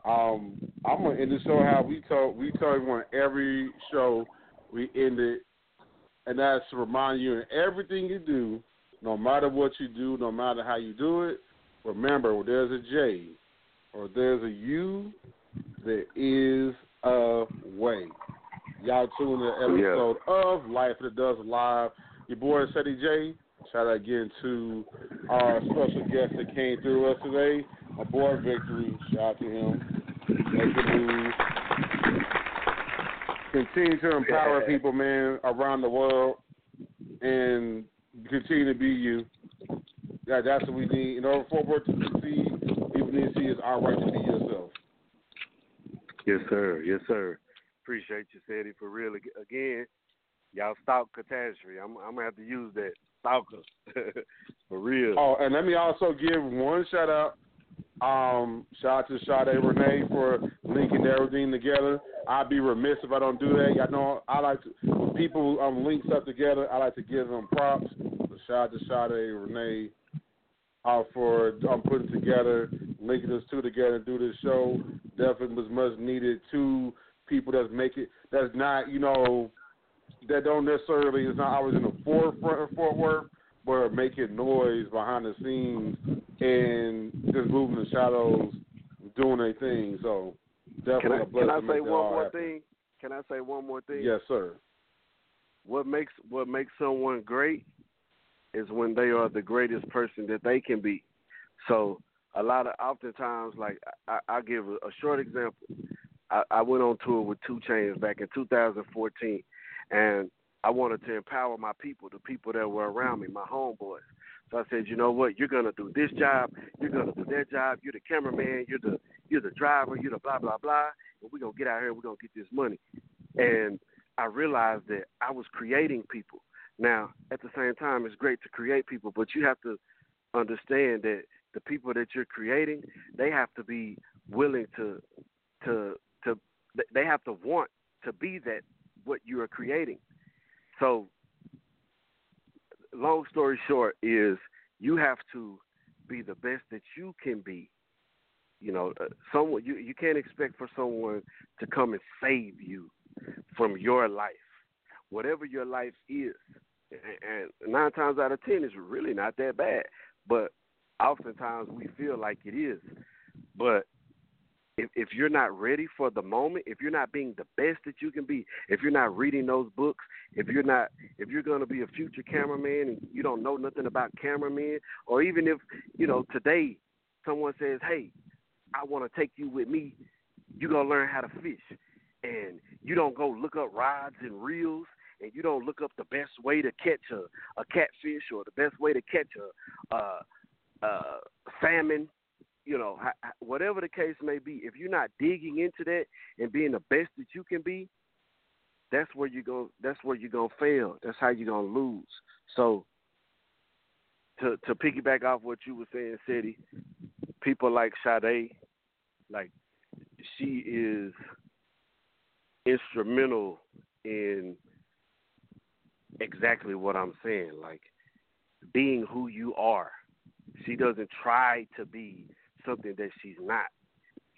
Speaker 2: um I'm gonna end the show how we told we tell everyone every show we end it and that's to remind you in everything you do, no matter what you do, no matter how you do it, remember there's a J or there's a U, there is a way. Y'all tune in to episode of Life After Dusk Live. Your boy Ceddy J. Shout out again to our special guest that came through us today, my boy Victory. Shout out to him. Making moves. Continue to empower
Speaker 5: Yeah.
Speaker 2: people, man, around the world, and continue to be you. That's what we need. In order for us to succeed, people need to see is our right to be yourself.
Speaker 5: Yes, sir. Yes, sir. Appreciate you, Sadie, for real. Again, y'all stalk Kataztrofee. I'm, I'm gonna have to use that stalker for real.
Speaker 2: Oh, and let me also give one shout out. Um, shout out to Sade Renee for linking everything together. I'd be remiss if I don't do that. Y'all know I like to when people um link stuff together. I like to give them props. Shout out to Sade Renee uh, for um, putting together, linking us two together do this show. Definitely was much needed. Two people that's make it that's not you know that don't necessarily is not always in the forefront of Fort Worth, but making noise behind the scenes and just moving the shadows, doing their thing. So definitely
Speaker 5: Can I,
Speaker 2: a
Speaker 5: can
Speaker 2: blessing
Speaker 5: I
Speaker 2: to
Speaker 5: say one more
Speaker 2: happen.
Speaker 5: thing? Can I say one more thing?
Speaker 2: Yes, sir.
Speaker 5: What makes what makes someone great is when they are the greatest person that they can be. So a lot of oftentimes, like I, I give a, a short example. I, I went on tour with 2 Chainz back in 2014, and I wanted to empower my people, the people that were around me, my homeboys. So I said, you know what? You're gonna do this job. You're gonna do that job. You're the cameraman. You're the you're the driver. You're the blah blah blah. And we're gonna get out here. We're gonna get this money. And I realized that I was creating people. Now, at the same time, it's great to create people, but you have to understand that the people that you're creating, they have to be willing to to to they have to want to be that what you are creating. So long story short is you have to be the best that you can be. You know, uh, someone you you can't expect for someone to come and save you from your life, whatever your life is. And, and nine times out of ten, it's really not that bad. But oftentimes we feel like it is. But if if you're not ready for the moment, if you're not being the best that you can be, if you're not reading those books, if you're not if you're going to be a future cameraman and you don't know nothing about cameramen, or even if you know today someone says, "Hey, I want to take you with me," you're gonna learn how to fish, and you don't go look up rods and reels, and you don't look up the best way to catch a a catfish or the best way to catch a uh, uh, salmon you know, ha- ha- whatever the case may be, if you're not digging into that and being the best that you can be, that's where you go. That's where you're gonna fail. That's how you're gonna lose. So, to to piggyback off what you were saying, Ceddy, people like Sade, like she is instrumental in exactly what I'm saying, like being who you are. She doesn't try to be something that she's not.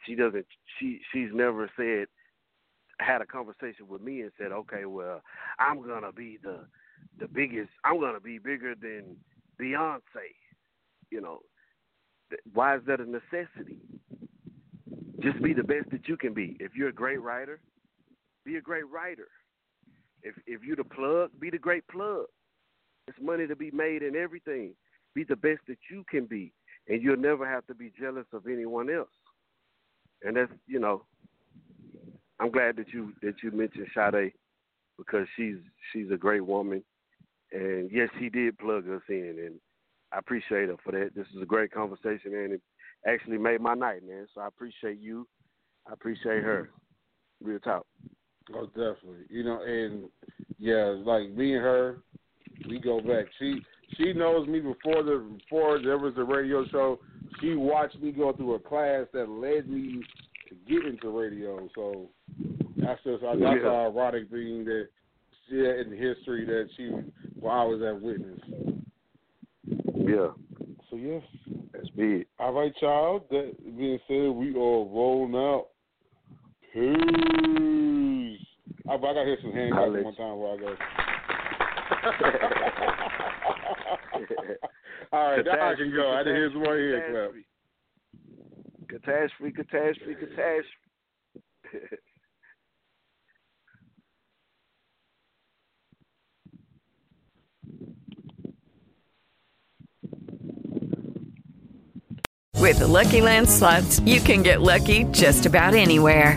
Speaker 5: She doesn't she she's never said had a conversation with me and said, "Okay, well, I'm to be the the biggest I'm to be bigger than Beyonce." You know, why is that a necessity? Just be the best that you can be. If you're a great writer, be a great writer. If if you're the plug, be the great plug. It's money to be made in everything. Be the best that you can be, and you'll never have to be jealous of anyone else. And that's you know, I'm glad that you that you mentioned Sade because she's she's a great woman, and yes, she did plug us in, and I appreciate her for that. This is a great conversation, and it actually made my night, man. So I appreciate you. I appreciate her. Real talk.
Speaker 2: Oh, definitely. You know, and yeah, like me and her, we go back. She she knows me before the before there was a radio show. She watched me go through a class that led me to get into radio. So that's just that's yeah. an ironic thing that yeah in history that she while I was at witness.
Speaker 5: Yeah.
Speaker 2: So yeah.
Speaker 5: That's big.
Speaker 2: All right, child. That being said, we are rolling out. Peace. I, I got to hear some hand clapping one time while I go. All right, now I can go. I didn't hear some more hand
Speaker 5: clap. Kataztrofee, Kataztrofee, Kataztrofee.
Speaker 7: With the Lucky Land slots, you can get lucky just about anywhere.